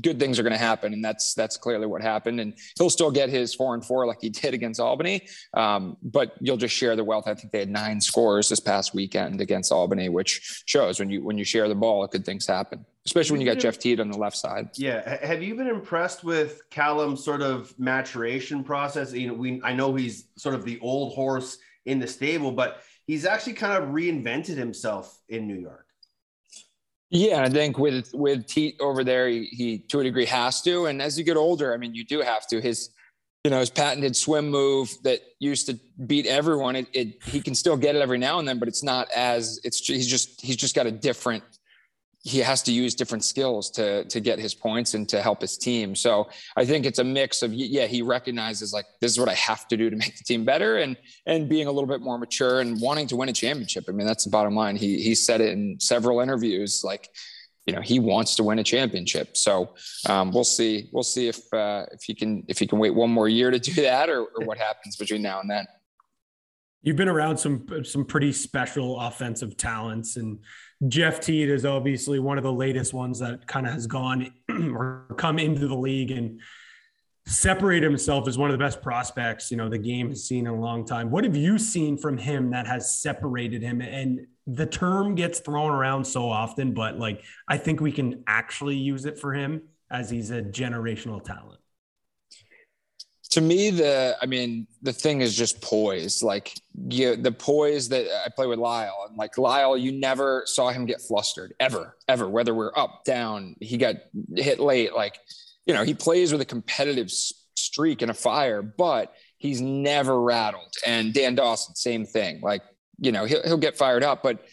S10: good things are going to happen, and that's that's clearly what happened. And he'll still get his four and four like he did against Albany, um, but you'll just share the wealth. I think they had nine scores this past weekend against Albany, which shows when you when you share the ball, good things happen. Especially when you got Jeff Teat on the left side.
S1: Yeah, have you been impressed with Callum's sort of maturation process? You know, we I know he's sort of the old horse in the stable, but he's actually kind of reinvented himself in New York.
S10: Yeah, I think with with Teat over there, he, he, to a degree has to. And as you get older, I mean, you do have to. His you know his patented swim move that used to beat everyone. It, it he can still get it every now and then, but it's not as it's. He's just he's just got a different he has to use different skills to to get his points and to help his team. So I think it's a mix of yeah, he recognizes like this is what I have to do to make the team better and and being a little bit more mature and wanting to win a championship. I mean, that's the bottom line. He he said it in several interviews like you know he wants to win a championship. So um, we'll see we'll see if uh, if he can if he can wait one more year to do that or, or what happens between now and then.
S9: You've been around some some pretty special offensive talents and Jeff Teat is obviously one of the latest ones that kind of has gone or come into the league and separate himself as one of the best prospects, you know, the game has seen in a long time. What have you seen from him that has separated him? And the term gets thrown around so often, but like I think we can actually use it for him as he's a generational talent
S10: to me the i mean the thing is just poise. Like you the poise that i play with lyle and like lyle you never saw him get flustered ever ever whether we're up down he got hit late like you know he plays with a competitive streak and a fire but he's never rattled. And dan dawson same thing like you know he'll, he'll get fired up but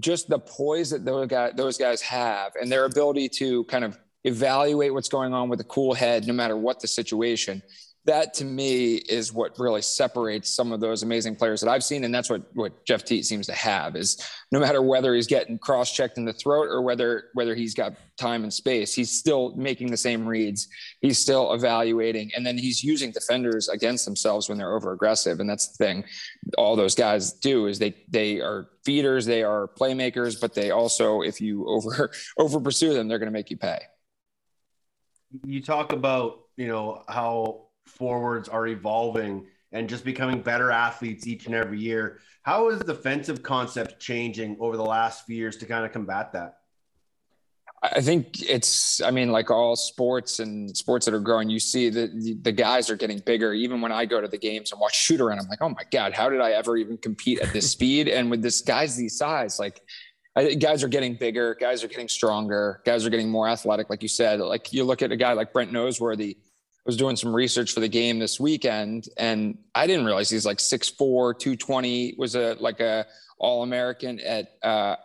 S10: just the poise that those guys those guys have and their ability to kind of evaluate what's going on with a cool head no matter what the situation that to me is what really separates some of those amazing players that I've seen. And that's what, what Jeff Teat seems to have is no matter whether he's getting cross-checked in the throat or whether, whether he's got time and space, he's still making the same reads. He's still evaluating. And then he's using defenders against themselves when they're over aggressive. And that's the thing all those guys do is they, they are feeders, they are playmakers, but they also, if you over, over pursue them, they're going to make you pay.
S1: You talk about, you know, how forwards are evolving and just becoming better athletes each and every year. How is the defensive concept changing over the last few years to kind of combat that?
S10: I think it's, I mean, like all sports and sports that are growing, you see that the guys are getting bigger. Even when I go to the games and watch shoot around, I'm like, oh my God, how did I ever even compete at this speed? And with this guys these size, like I, guys are getting bigger, guys are getting stronger, guys are getting more athletic. Like you said, like you look at a guy like Brent Noseworthy, was doing some research for the game this weekend and I didn't realize he's like 6'4, 220, was a like a all American at uh,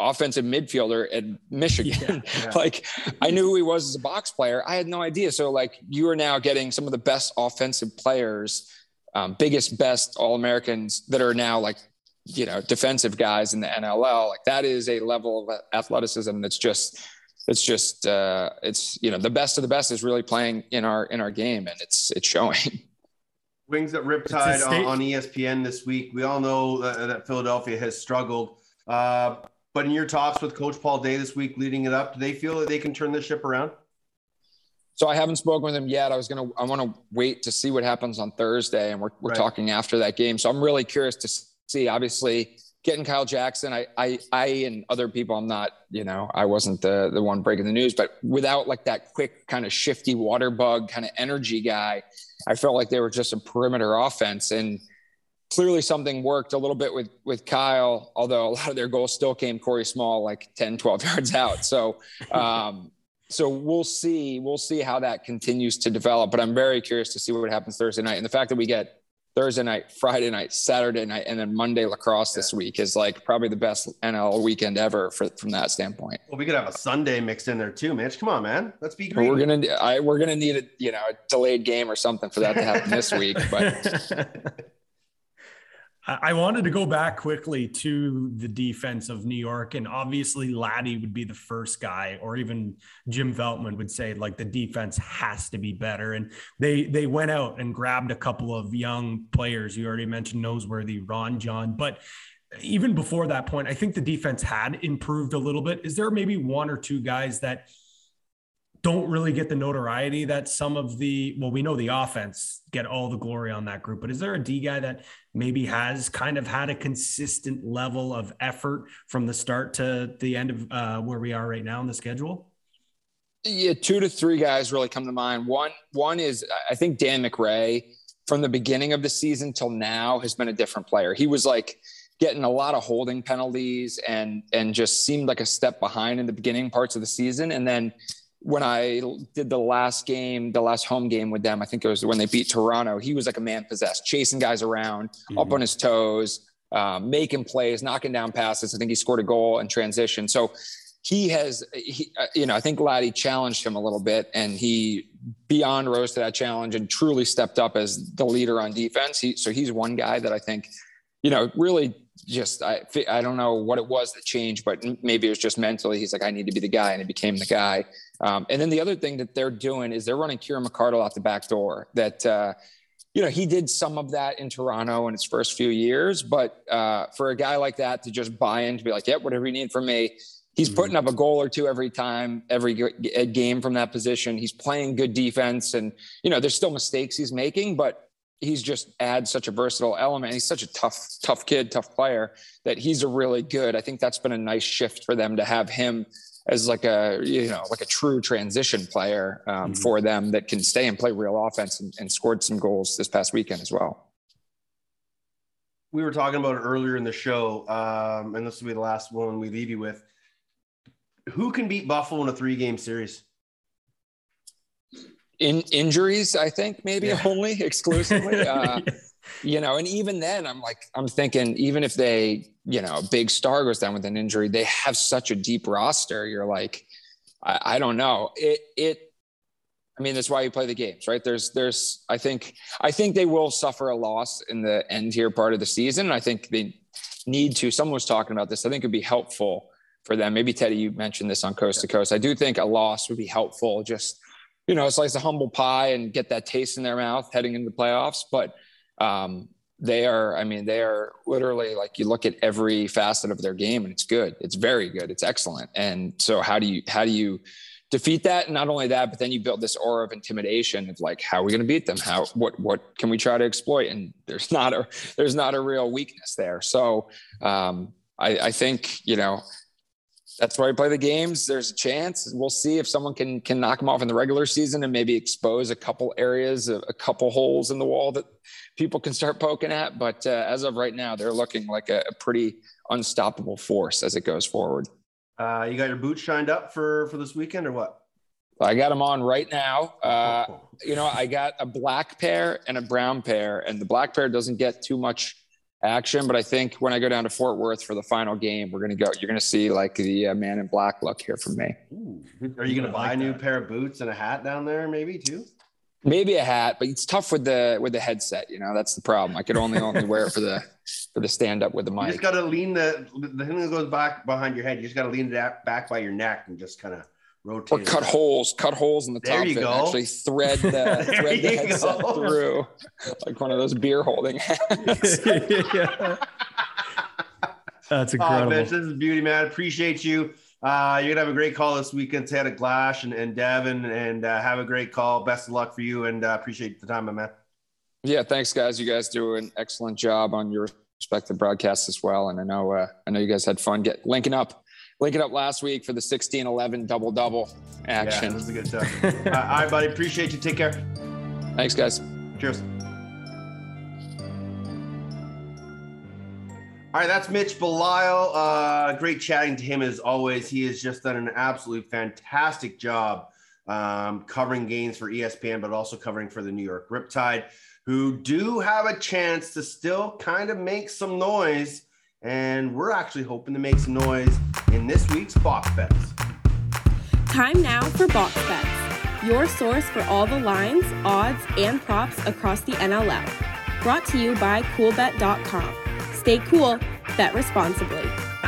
S10: offensive midfielder at Michigan. Yeah, yeah. like I knew who he was as a box player. I had no idea. So like you are now getting some of the best offensive players, um, biggest, best all Americans that are now like, you know, defensive guys in the NLL. Like that is a level of athleticism that's just it's just uh, it's you know the best of the best is really playing in our in our game and it's it's showing.
S1: Wings at Riptide on, on, ESPN this week. We all know that, that Philadelphia has struggled, uh, but in your talks with Coach Paul Day this week, leading it up, do they feel that they can turn this ship around?
S10: So I haven't spoken with him yet. I was gonna I want to wait to see what happens on Thursday, and we're we're right. talking after that game. So I'm really curious to see. Obviously, getting Kyle Jackson, I, I, I, and other people, I'm not, you know, I wasn't the the one breaking the news, but without like that quick kind of shifty water bug kind of energy guy, I felt like they were just a perimeter offense. And clearly something worked a little bit with with Kyle, although a lot of their goals still came Corey Small like 10, 12 yards out. So um, so we'll see we'll see how that continues to develop. But I'm very curious to see what happens Thursday night. And the fact that we get Thursday night, Friday night, Saturday night, and then Monday lacrosse this week is like probably the best NL weekend ever for, from that standpoint.
S1: Well, we could have a Sunday mixed in there too, Mitch. Come on, man. Let's be.
S10: We're gonna I, we're gonna need a you know a delayed game or something for that to happen this week. But
S9: I wanted to go back quickly to the defense of New York, and obviously Laddie would be the first guy, or even Jim Veltman would say like the defense has to be better. And they they went out and grabbed a couple of young players. You already mentioned Noseworthy, Ron John, but even before that point, I think the defense had improved a little bit. Is there maybe one or two guys that don't really get the notoriety that some of the well we know the offense get all the glory on that group but is there a d guy that maybe has kind of had a consistent level of effort from the start to the end of uh, where we are right now in the schedule?
S10: Yeah two to three guys really come to mind. One one is i think dan mcrae from the beginning of the season till now has been a different player. He was like getting a lot of holding penalties and and just seemed like a step behind in the beginning parts of the season. And then when I did the last game, the last home game with them, I think it was when they beat Toronto, he was like a man possessed, chasing guys around, mm-hmm. up on his toes, um, making plays, knocking down passes. I think he scored a goal in transition. So he has, he, uh, you know, I think Laddie challenged him a little bit and he beyond rose to that challenge and truly stepped up as the leader on defense. He, so he's one guy that I think, you know, really just I I don't know what it was that changed, but maybe it was just mentally. He's like, I need to be the guy, and he became the guy. Um, and then the other thing that they're doing is they're running Kieran McArdle out the back door. That uh, you know he did some of that in Toronto in his first few years, but uh, for a guy like that to just buy in to be like, yep, whatever you need from me. He's mm-hmm. putting up a goal or two every time, every game from that position. He's playing good defense, and you know there's still mistakes he's making, but he's just adds such a versatile element. He's such a tough, tough kid, tough player that he's a really good. I think that's been a nice shift for them to have him as like a you know like a true transition player um, mm-hmm. for them that can stay and play real offense and, and, scored some goals this past weekend as well.
S1: We were talking about it earlier in the show, um, and this will be the last one we leave you with. Who can beat Buffalo in a three-game series?
S10: in injuries, I think maybe yeah. only exclusively. Uh, you know, and even then, I'm like, I'm thinking, even if they, you know, big star goes down with an injury, they have such a deep roster. You're like, I, I don't know. It, it, I mean, that's why you play the games, right? There's, there's, I think, I think they will suffer a loss in the end here part of the season. And I think they need to. Someone was talking about this. I think it'd be helpful for them. Maybe Teddy, you mentioned this on Coast to Coast. I do think a loss would be helpful. Just you know, slice a humble pie and get that taste in their mouth heading into the playoffs. But um, they are, I mean, they are literally like you look at every facet of their game and it's good. It's very good. It's excellent. And so how do you, how do you defeat that? And not only that, but then you build this aura of intimidation of like, how are we going to beat them? How, what, what can we try to exploit? And there's not a, there's not a real weakness there. So um, I, I think, you know, that's why we play the games. There's a chance. We'll see if someone can can knock them off in the regular season and maybe expose a couple areas, a, a couple holes in the wall that people can start poking at. But uh, as of right now, they're looking like a, a, pretty unstoppable force as it goes forward.
S1: Uh, you got your boots shined up for for this weekend or what?
S10: I got them on right now. Uh, you know, I got a black pair and a brown pair, and the black pair doesn't get too much action. But I think when I go down to Fort Worth for the final game, we're gonna go. You're gonna see like the uh, man in black look here from me.
S1: Ooh. Are you gonna buy like a new pair of boots and a hat down there, maybe too?
S10: Maybe a hat, but it's tough with the with the headset. You know, that's the problem. I could only only wear it for the for the stand up with the mic.
S1: You just gotta lean the the thing that goes back behind your head. You just gotta lean it back by your neck and just kind of rotate.
S10: Or cut holes, cut holes in the there top. You go. Actually, thread the thread the headset go. through, like one of those beer holding hands.
S9: That's incredible. Oh,
S1: Mitch, this is beauty, man. Appreciate you. Uh, you're gonna have a great call this weekend. Ted at Glash and, and Devin, and uh, have a great call. Best of luck for you, and uh, appreciate the time, my man.
S10: Yeah, thanks, guys. You guys do an excellent job on your respective broadcasts as well, and I know uh, I know you guys had fun get linking up linking up last week for the 16 11 double double action.
S1: Yeah, this is a good time. all right, buddy. Appreciate you. Take care.
S10: Thanks, guys.
S1: Cheers. All right, that's Mitch Belisle. Uh, great chatting to him as always. He has just done an absolutely fantastic job um, covering games for ESPN, but also covering for the New York Riptide, who do have a chance to still kind of make some noise. And we're actually hoping to make some noise in this week's box bets.
S11: Time now for box bets, your source for all the lines, odds, and props across the NLL. Brought to you by CoolBet.com. Stay cool, bet responsibly.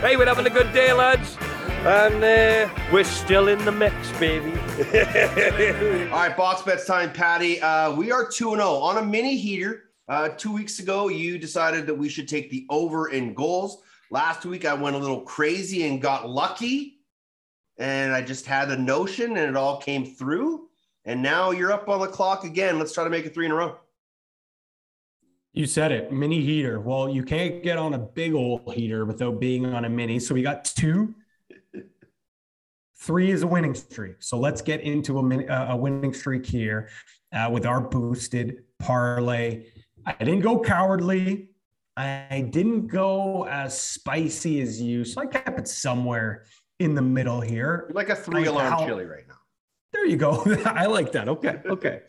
S12: hey, we're having a good day, lads. And uh, we're still in the mix, baby.
S1: All right, box bets time, Patty. Uh, we are 2 0 on a mini heater. Uh, two weeks ago, you decided that we should take the over in goals. Last week, I went a little crazy and got lucky. And I just had a notion and it all came through. And now you're up on the clock again. Let's try to make it three in a row.
S9: You said it, mini heater. Well, you can't get on a big old heater without being on a mini. So we got two. Three is a winning streak. So let's get into a, min- uh, a winning streak here uh, with our boosted parlay. I didn't go cowardly. I didn't go as spicy as you. So I kept it somewhere in the middle here.
S1: Like a three alarm chili right now.
S9: There you go. I like that. Okay. Okay.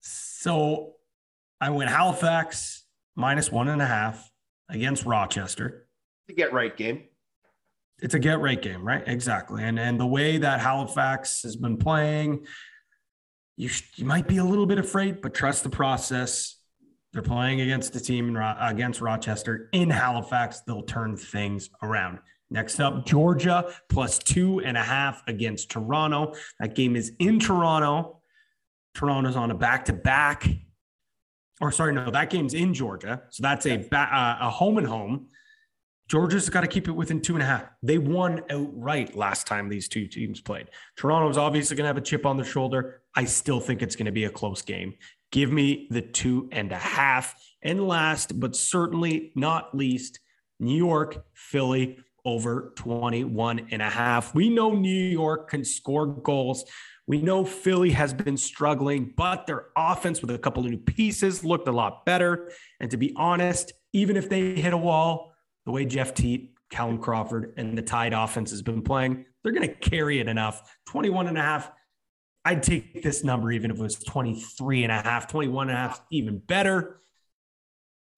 S9: So I went Halifax minus one and a half against Rochester.
S1: The get right game.
S9: It's a get right game, right? Exactly. And and the way that Halifax has been playing, you sh- you might be a little bit afraid, but trust the process. They're playing against the team Ro- against Rochester in Halifax. They'll turn things around. Next up, Georgia plus two and a half against Toronto. That game is in Toronto. Toronto's on a back to back or sorry, no, that game's in Georgia. So that's a ba- uh, a home and home. Georgia's got to keep it within two and a half. They won outright last time these two teams played. Toronto's obviously going to have a chip on their shoulder. I still think it's going to be a close game. Give me the two and a half. And last, but certainly not least, New York, Philly over 21 and a half. We know New York can score goals. We know Philly has been struggling, but their offense with a couple of new pieces looked a lot better. And to be honest, even if they hit a wall, the way Jeff Teat, Callum Crawford, and the Tide offense has been playing, they're going to carry it enough. 21 and a half. I'd take this number even if it was 23 and a half, 21 and a half, even better.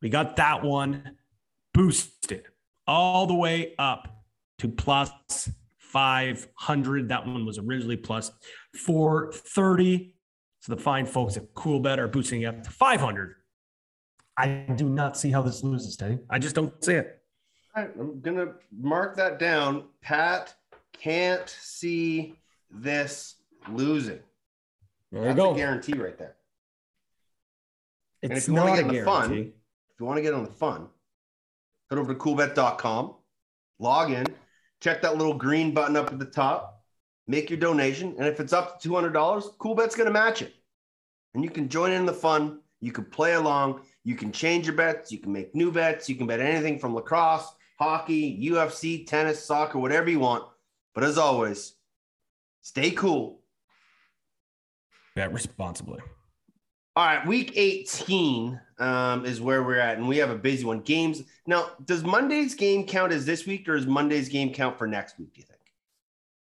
S9: We got that one boosted all the way up to plus 500. That one was originally plus 430. So the fine folks at Coolbet are boosting up to 500. I do not see how this loses, Teddy. I just don't see it.
S1: I'm gonna mark that down. Pat can't see this losing.
S9: There you
S1: That's
S9: go.
S1: a guarantee right there. and
S9: It's
S1: if you want
S9: not
S1: to get on the fun, if you want to get on the fun, head over to coolbet.com, log in, check that little green button up at the top, make your donation, and if it's up to $200, Coolbet's going to match it. And you can join in the fun, you can play along, you can change your bets, you can make new bets, you can bet anything from lacrosse, hockey, UFC, tennis, soccer, whatever you want. But as always, stay cool.
S9: Bet responsibly.
S1: All right, week 18 um, is where we're at, and we have a busy one. Games now, does Monday's game count as this week, or does Monday's game count for next week? Do you think?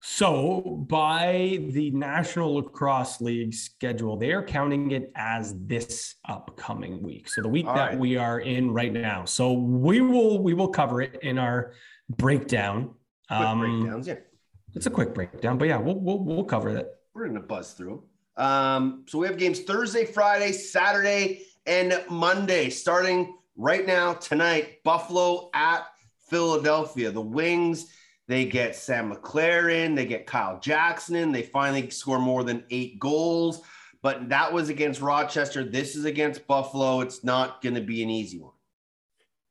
S9: So, by the National Lacrosse League schedule, they are counting it as this upcoming week. So, the week
S1: All
S9: that
S1: right.
S9: we are in right now. So, we will we will cover it in our breakdown.
S1: Quick
S9: Um,
S1: breakdowns, yeah.
S9: It's a quick breakdown, but yeah, we'll we'll, we'll cover that.
S1: We're gonna buzz through. Um, so we have games Thursday, Friday, Saturday, and Monday. Starting right now tonight, Buffalo at Philadelphia. The Wings. They get Sam McLaren. They get Kyle Jackson in. They finally score more than eight goals. But that was against Rochester. This is against Buffalo. It's not going to be an easy one.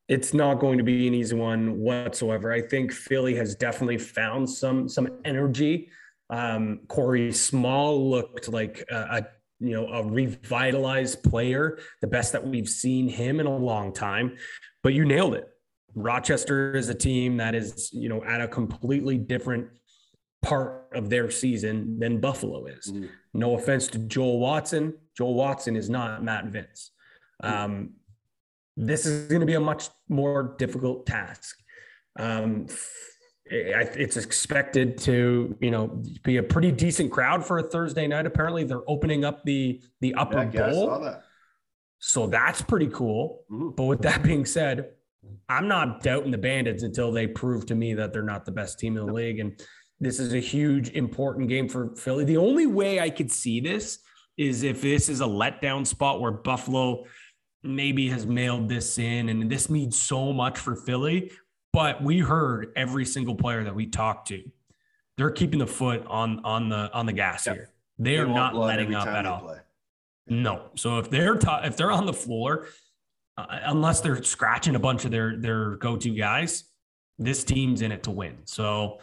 S9: It's not going to be an easy one whatsoever. I think Philly has definitely found some some energy. Um, Corey Small looked like a, a you know a revitalized player, the best that we've seen him in a long time. But you nailed it. Rochester is a team that is you know at a completely different part of their season than Buffalo is. No offense to Joel Watson. Joel Watson is not Matt Vinc. Um, this is going to be a much more difficult task. Um, it's expected to, you know, be a pretty decent crowd for a Thursday night. Apparently, they're opening up the the upper
S1: Yeah,
S9: bowl,
S1: that.
S9: so that's pretty cool. But with that being said, I'm not doubting the Bandits until they prove to me that they're not the best team in the league. And this is a huge, important game for Philly. The only way I could see this is if this is a letdown spot where Buffalo maybe has mailed this in, and this means so much for Philly. But we heard every single player that we talked to, they're keeping the foot on on the on the gas here. They
S1: They
S9: are not letting up at all.
S1: play.
S9: No. So if they're t- if they're on the floor, uh, unless they're scratching a bunch of their their go to guys, this team's in it to win. So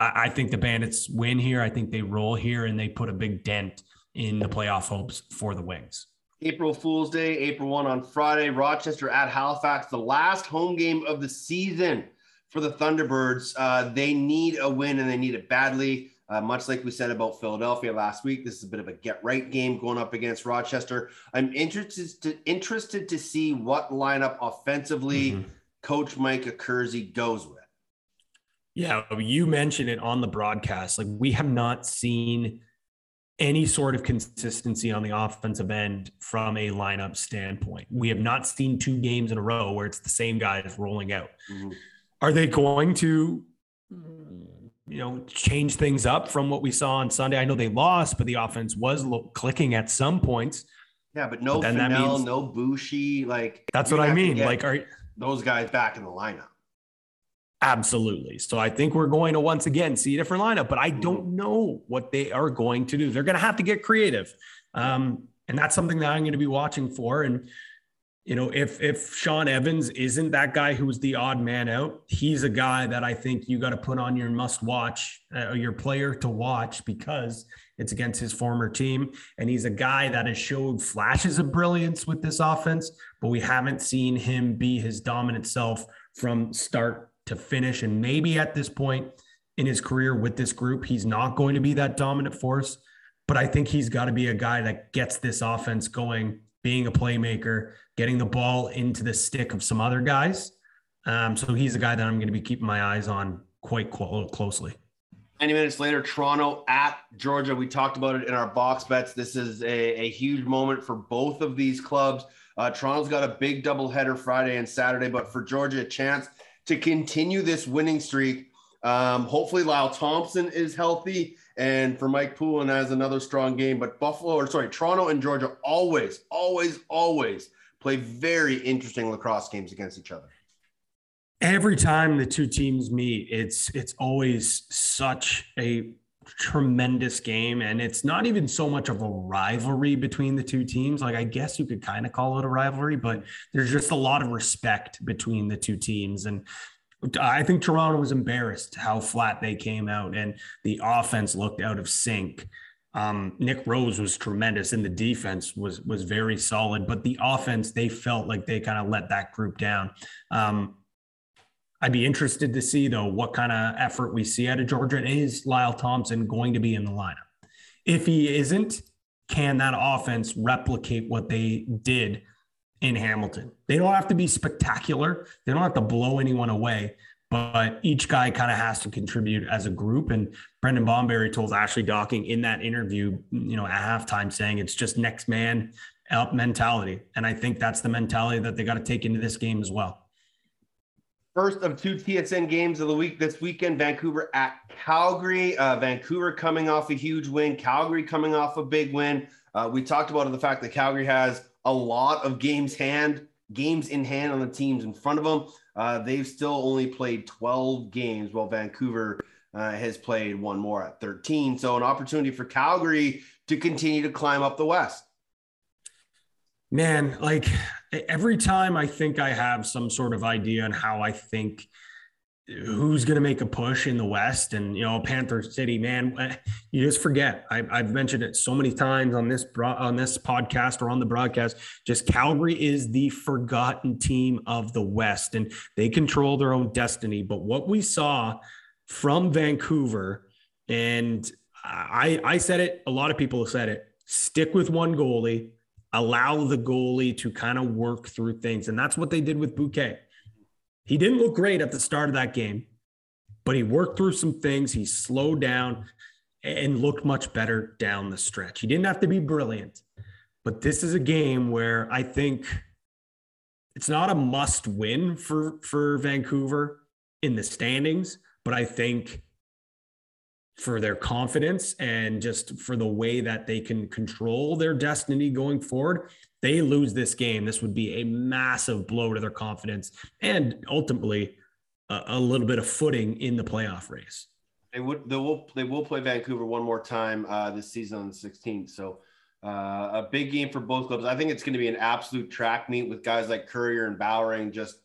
S9: I, I think the Bandits win here. I think they roll here and they put a big dent in the playoff hopes for the Wings.
S1: April Fool's Day, April 1 on Friday, Rochester at Halifax, the last home game of the season for the Thunderbirds. Uh, they need a win and they need it badly. Uh, much like we said about Philadelphia last week, this is a bit of a get right game going up against Rochester. I'm interested to, interested to see what lineup offensively Coach Mike Accursi goes with.
S9: Yeah, you mentioned it on the broadcast. Like we have not seen any sort of consistency on the offensive end from a lineup standpoint. We have not seen two games in a row where it's the same guys rolling out. Mm-hmm. Are they going to you know change things up from what we saw on Sunday? I know they lost, but the offense was lo- clicking at some points.
S1: Yeah, but no
S9: But
S1: Fennell,
S9: means-
S1: no Bushi. Like
S9: That's what I
S1: gonna have to
S9: mean. Like, are
S1: those guys back in the lineup?
S9: Absolutely. So I think we're going to once again see a different lineup, but I don't know what they are going to do. They're going to have to get creative. Um, and that's something that I'm going to be watching for. And, you know, if if Shawn Evans isn't that guy who's the odd man out, he's a guy that I think you got to put on your must watch, uh, your player to watch because it's against his former team. And he's a guy that has showed flashes of brilliance with this offense, but we haven't seen him be his dominant self from start to finish. And maybe at this point in his career with this group, he's not going to be that dominant force. But I think he's got to be a guy that gets this offense going, being a playmaker, getting the ball into the stick of some other guys. Um, so he's a guy that I'm going to be keeping my eyes on quite clo- closely.
S1: 90 minutes later, Toronto at Georgia. We talked about it in our box bets. This is a, a huge moment for both of these clubs. Uh, Toronto's got a big doubleheader Friday and Saturday, but for Georgia, a chance to continue this winning streak. Um, hopefully, Lyle Thompson is healthy, and for Mike Poulin has another strong game. But Buffalo, or sorry, Toronto and Georgia always, always, always play very interesting lacrosse games against each other.
S9: every time the two teams meet it's it's always such a tremendous game and it's not even so much of a rivalry between the two teams like i guess you could kind of call it a rivalry but there's just a lot of respect between the two teams and I think Toronto was embarrassed how flat they came out and the offense looked out of sync. Um, Nick Rose was tremendous and the defense was was very solid, but the offense they felt like they kind of let that group down. Um, I'd be interested to see though what kind of effort we see out of Georgia. And Is Lyle Thompson going to be in the lineup? If he isn't, can that offense replicate what they did in Hamilton? They don't have to be spectacular. They don't have to blow anyone away, but each guy kind of has to contribute as a group. And Brendan Bomberry told Ashley Docking in that interview, you know, at halftime saying it's just next man up mentality. And I think that's the mentality that they got to take into this game as well.
S1: First of two TSN games of the week this weekend Vancouver at Calgary. Uh, Vancouver coming off a huge win, Calgary coming off a big win. Uh, we talked about the fact that Calgary has a lot of games hand games in hand on the teams in front of them. Uh, they've still only played 12 games, while Vancouver uh, has played one more at 13. So an opportunity for Calgary to continue to climb up the West.
S9: Man, like every time I think I have some sort of idea on how I think who's going to make a push in the West, and you know, Panther City, man, eh, you just forget. I, I've mentioned it so many times on this on this podcast or on the broadcast. Just Calgary is the forgotten team of the West, and they control their own destiny. But what we saw from Vancouver, and I I said it, a lot of people have said it. Stick with one goalie allow the goalie to kind of work through things. And that's what they did with Bouquet. He didn't look great at the start of that game, but he worked through some things. He slowed down and looked much better down the stretch. He didn't have to be brilliant, but this is a game where I think it's not a must win for for Vancouver in the standings, but I think for their confidence and just for the way that they can control their destiny going forward, they lose this game. This would be a massive blow to their confidence and ultimately a, a little bit of footing in the playoff race.
S1: They would they will they will play Vancouver one more time uh, this season on the 16th. So uh, a big game for both clubs. I think it's going to be an absolute track meet with guys like Courier and Bowering just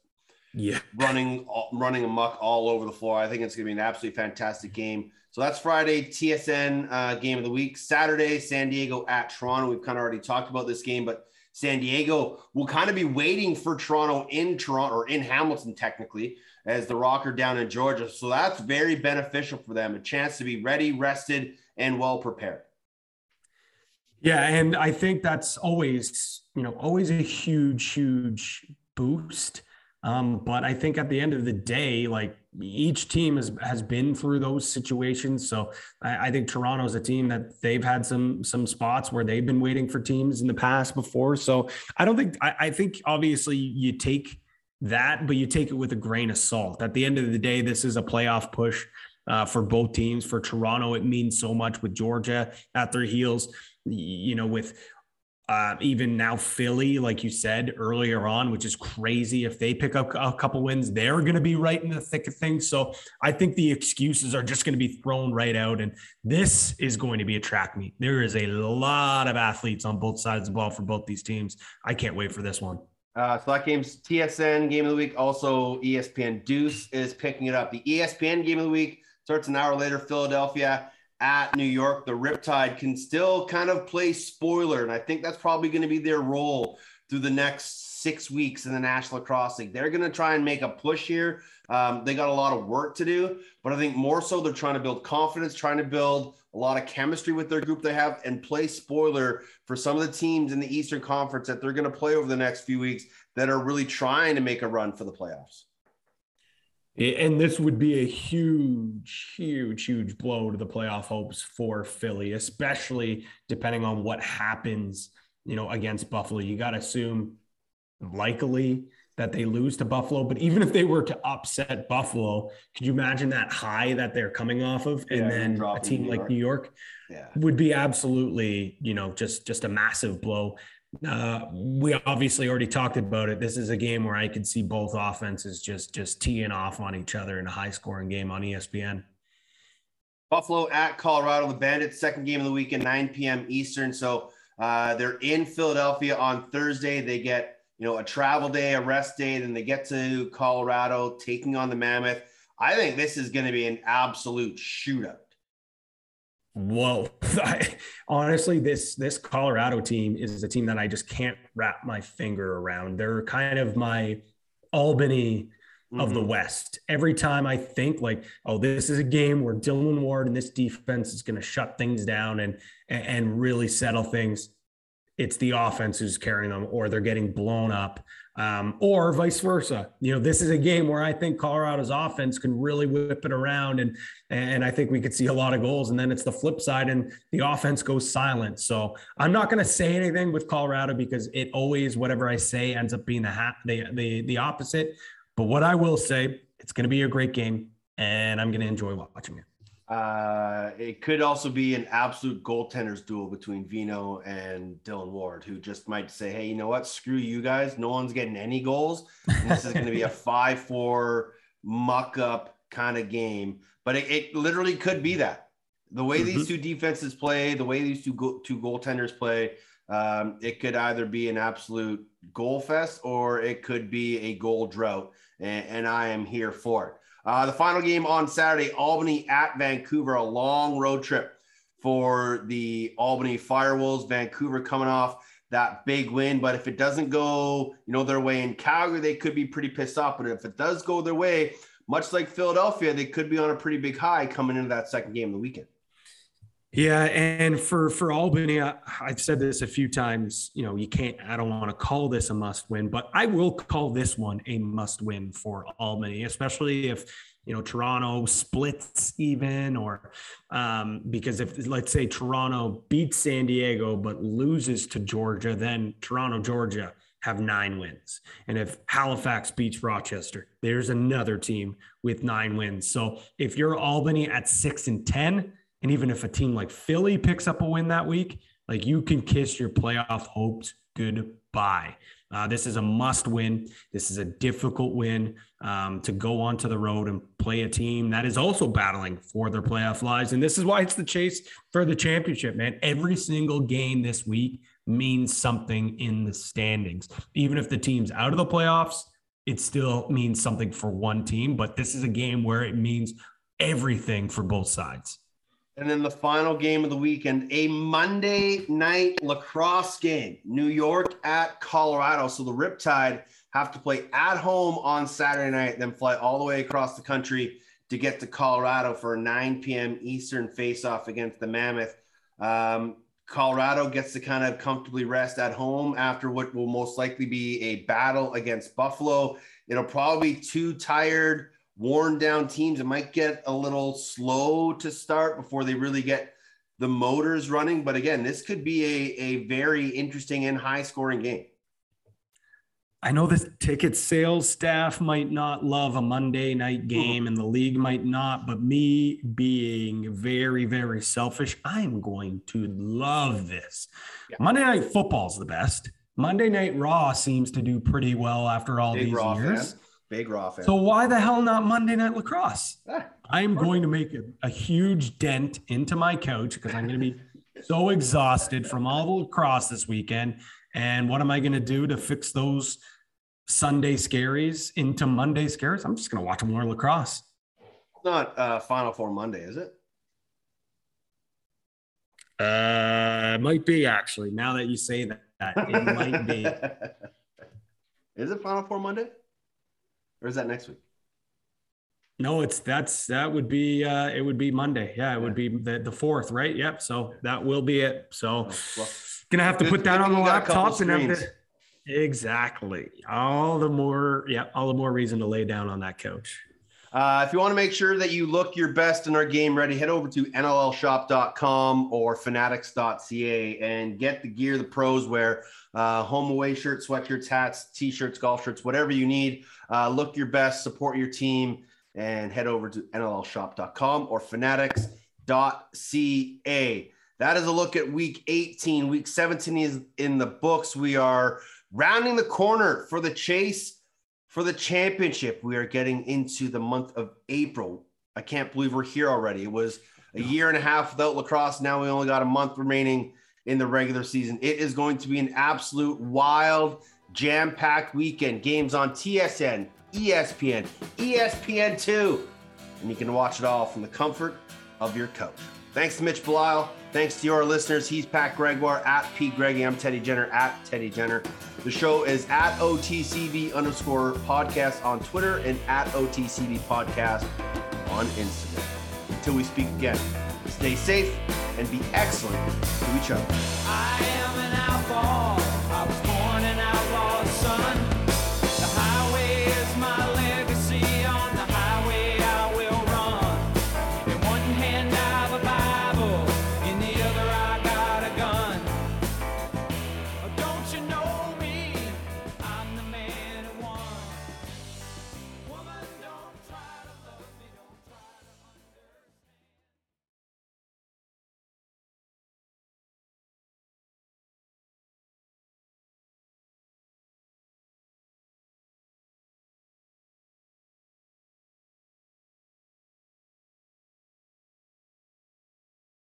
S9: yeah
S1: running running amok all over the floor. I think it's going to be an absolutely fantastic game. So that's Friday TSN uh, game of the week. Saturday San Diego at Toronto. We've kind of already talked about this game, but San Diego will kind of be waiting for Toronto in Toronto or in Hamilton technically as the Rock are down in Georgia. So that's very beneficial for them. A chance to be ready, rested, and well prepared.
S9: Yeah, and I think that's always, you know, always a huge, huge boost. Um, but I think at the end of the day, like each team has has been through those situations. So I, I think Toronto's a team that they've had some some spots where they've been waiting for teams in the past before. So I don't think I, I think obviously you take that, but you take it with a grain of salt. At the end of the day, this is a playoff push uh, for both teams. For Toronto, it means so much with Georgia at their heels you know, with uh, even now Philly, like you said earlier on, which is crazy. If they pick up a couple wins, they're going to be right in the thick of things. So I think the excuses are just going to be thrown right out. And this is going to be a track meet. There is a lot of athletes on both sides of the ball for both these teams. I can't wait for this one.
S1: Uh, so that game's TSN game of the week. Also, ESPN Deuce is picking it up. The ESPN game of the week starts an hour later. Philadelphia at New York, the Riptide can still kind of play spoiler. And I think that's probably going to be their role through the next six weeks in the National Lacrosse League. They're going to try and make a push here. Um, they got a lot of work to do, but I think more so they're trying to build confidence, trying to build a lot of chemistry with their group they have, and play spoiler for some of the teams in the Eastern Conference that they're going to play over the next few weeks that are really trying to make a run for the playoffs.
S9: And this would be a huge, huge, huge blow to the playoff hopes for Philly, especially depending on what happens, you know, against Buffalo. You got to assume likely that they lose to Buffalo, but even if they were to upset Buffalo, could you imagine that high that they're coming off of, and yeah, then a team New like New York yeah. would be absolutely, you know, just just a massive blow. Uh, we obviously already talked about it. This is a game where I could see both offenses just just teeing off on each other in a high scoring game on ESPN.
S1: Buffalo at Colorado, the Bandits, second game of the weekend, 9 p.m. Eastern. So uh, they're in Philadelphia on Thursday. They get you know a travel day, a rest day, then they get to Colorado, taking on the Mammoth. I think this is going to be an absolute shootout.
S9: Whoa. honestly, this this Colorado team is a team that I just can't wrap my finger around. They're kind of my Albany of mm-hmm. the West. Every time I think like, oh, this is a game where Dillon Ward and this defense is going to shut things down and and really settle things, it's the offense who's carrying them, or they're getting blown up um, or vice versa. You know, this is a game where I think Colorado's offense can really whip it around, and and I think we could see a lot of goals. And then it's the flip side, and the offense goes silent. So I'm not going to say anything with Colorado because it always whatever I say ends up being the ha- the the the opposite. But what I will say, it's going to be a great game, and I'm going to enjoy watching it.
S1: Uh, it could also be an absolute goaltenders duel between Vino and Dillon Ward, who just might say, "Hey, you know what? Screw you guys. No one's getting any goals. And this is going to be a five-four muck up kind of game." But it, it, literally could be that. The way mm-hmm. these two defenses play, the way these two go- two goaltenders play, um, it could either be an absolute goal fest or it could be a goal drought, and, and I am here for it. Uh, the final game on Saturday, Albany at Vancouver, a long road trip for the Albany Firewolves. Vancouver coming off that big win, but if it doesn't go, you know, their way in Calgary, they could be pretty pissed off. But if it does go their way, much like Philadelphia, they could be on a pretty big high coming into that second game of the weekend.
S9: Yeah, and for for Albany, I, I've said this a few times. You know, you can't. I don't want to call this a must win, but I will call this one a must win for Albany, especially if you know Toronto splits even, or um, because if let's say Toronto beats San Diego but loses to Georgia, then Toronto, Georgia have nine wins, and if Halifax beats Rochester, there's another team with nine wins. So if you're Albany at six and ten and even if a team like Philly picks up a win that week, like you can kiss your playoff hopes goodbye. Uh, this is a must win. This is a difficult win um, to go onto the road and play a team that is also battling for their playoff lives. And this is why it's the chase for the championship, man. Every single game this week means something in the standings. Even if the team's out of the playoffs, it still means something for one team. But this is a game where it means everything for both sides.
S1: And then the final game of the weekend, a Monday night lacrosse game, New York at Colorado. So the Riptide have to play at home on Saturday night, then fly all the way across the country to get to Colorado for a 9 p.m. Eastern face-off against the Mammoth. Um, Colorado gets to kind of comfortably rest at home after what will most likely be a battle against Buffalo. It'll probably be too tired worn down teams. It might get a little slow to start before they really get the motors running. But again, this could be a, a very interesting and high scoring game.
S9: I know the ticket sales staff might not love a Monday night mm-hmm. game and the league might not, but me being very, very selfish, I'm going to love this. Yeah. Monday night football is the best. Monday night Raw seems to do pretty well after all Big these Raw years. Fan.
S1: Big Raw fan.
S9: So why the hell not Monday Night Lacrosse? Ah, I'm going to make a, a huge dent into my couch because I'm going to be so exhausted from all the lacrosse this weekend. And what am I going to do to fix those Sunday scaries into Monday scaries? I'm just going to watch more lacrosse.
S1: Not uh, Final Four Monday, is it?
S9: Uh, it might be actually. Now that you say that, it might be.
S1: Is it Final Four Monday? Or is that next week?
S9: No, it's that's that would be uh it would be Monday. Yeah, it yeah. would be the the fourth, right? Yep. So that will be it. So oh, well, gonna have to put that on the laptop and have to exactly all the more yeah all the more reason to lay down on that couch.
S1: Uh, if you want to make sure that you look your best and are game ready, head over to nllshop.com or fanatics.ca and get the gear the pros wear uh, home away shirts, sweatshirts, hats, t shirts, golf shirts, whatever you need. Uh, look your best, support your team, and head over to nllshop.com or fanatics.ca. That is a look at week 18. Week 17 is in the books. We are rounding the corner for the chase for the championship. We are getting into the month of April. I can't believe we're here already. It was a year and a half without lacrosse. Now we only got a month remaining in the regular season. It is going to be an absolute wild, jam packed weekend. Games on TSN, ESPN, ESPN2. And you can watch it all from the comfort of your couch. Thanks to Mitch Belisle. Thanks to your listeners. He's Pat Gregoire at P. Greggy. I'm Teddy Jenner at Teddy Jenner. The show is at OTCB underscore podcast on Twitter and at OTCB podcast on Instagram. Until we speak again, stay safe and be excellent to each other.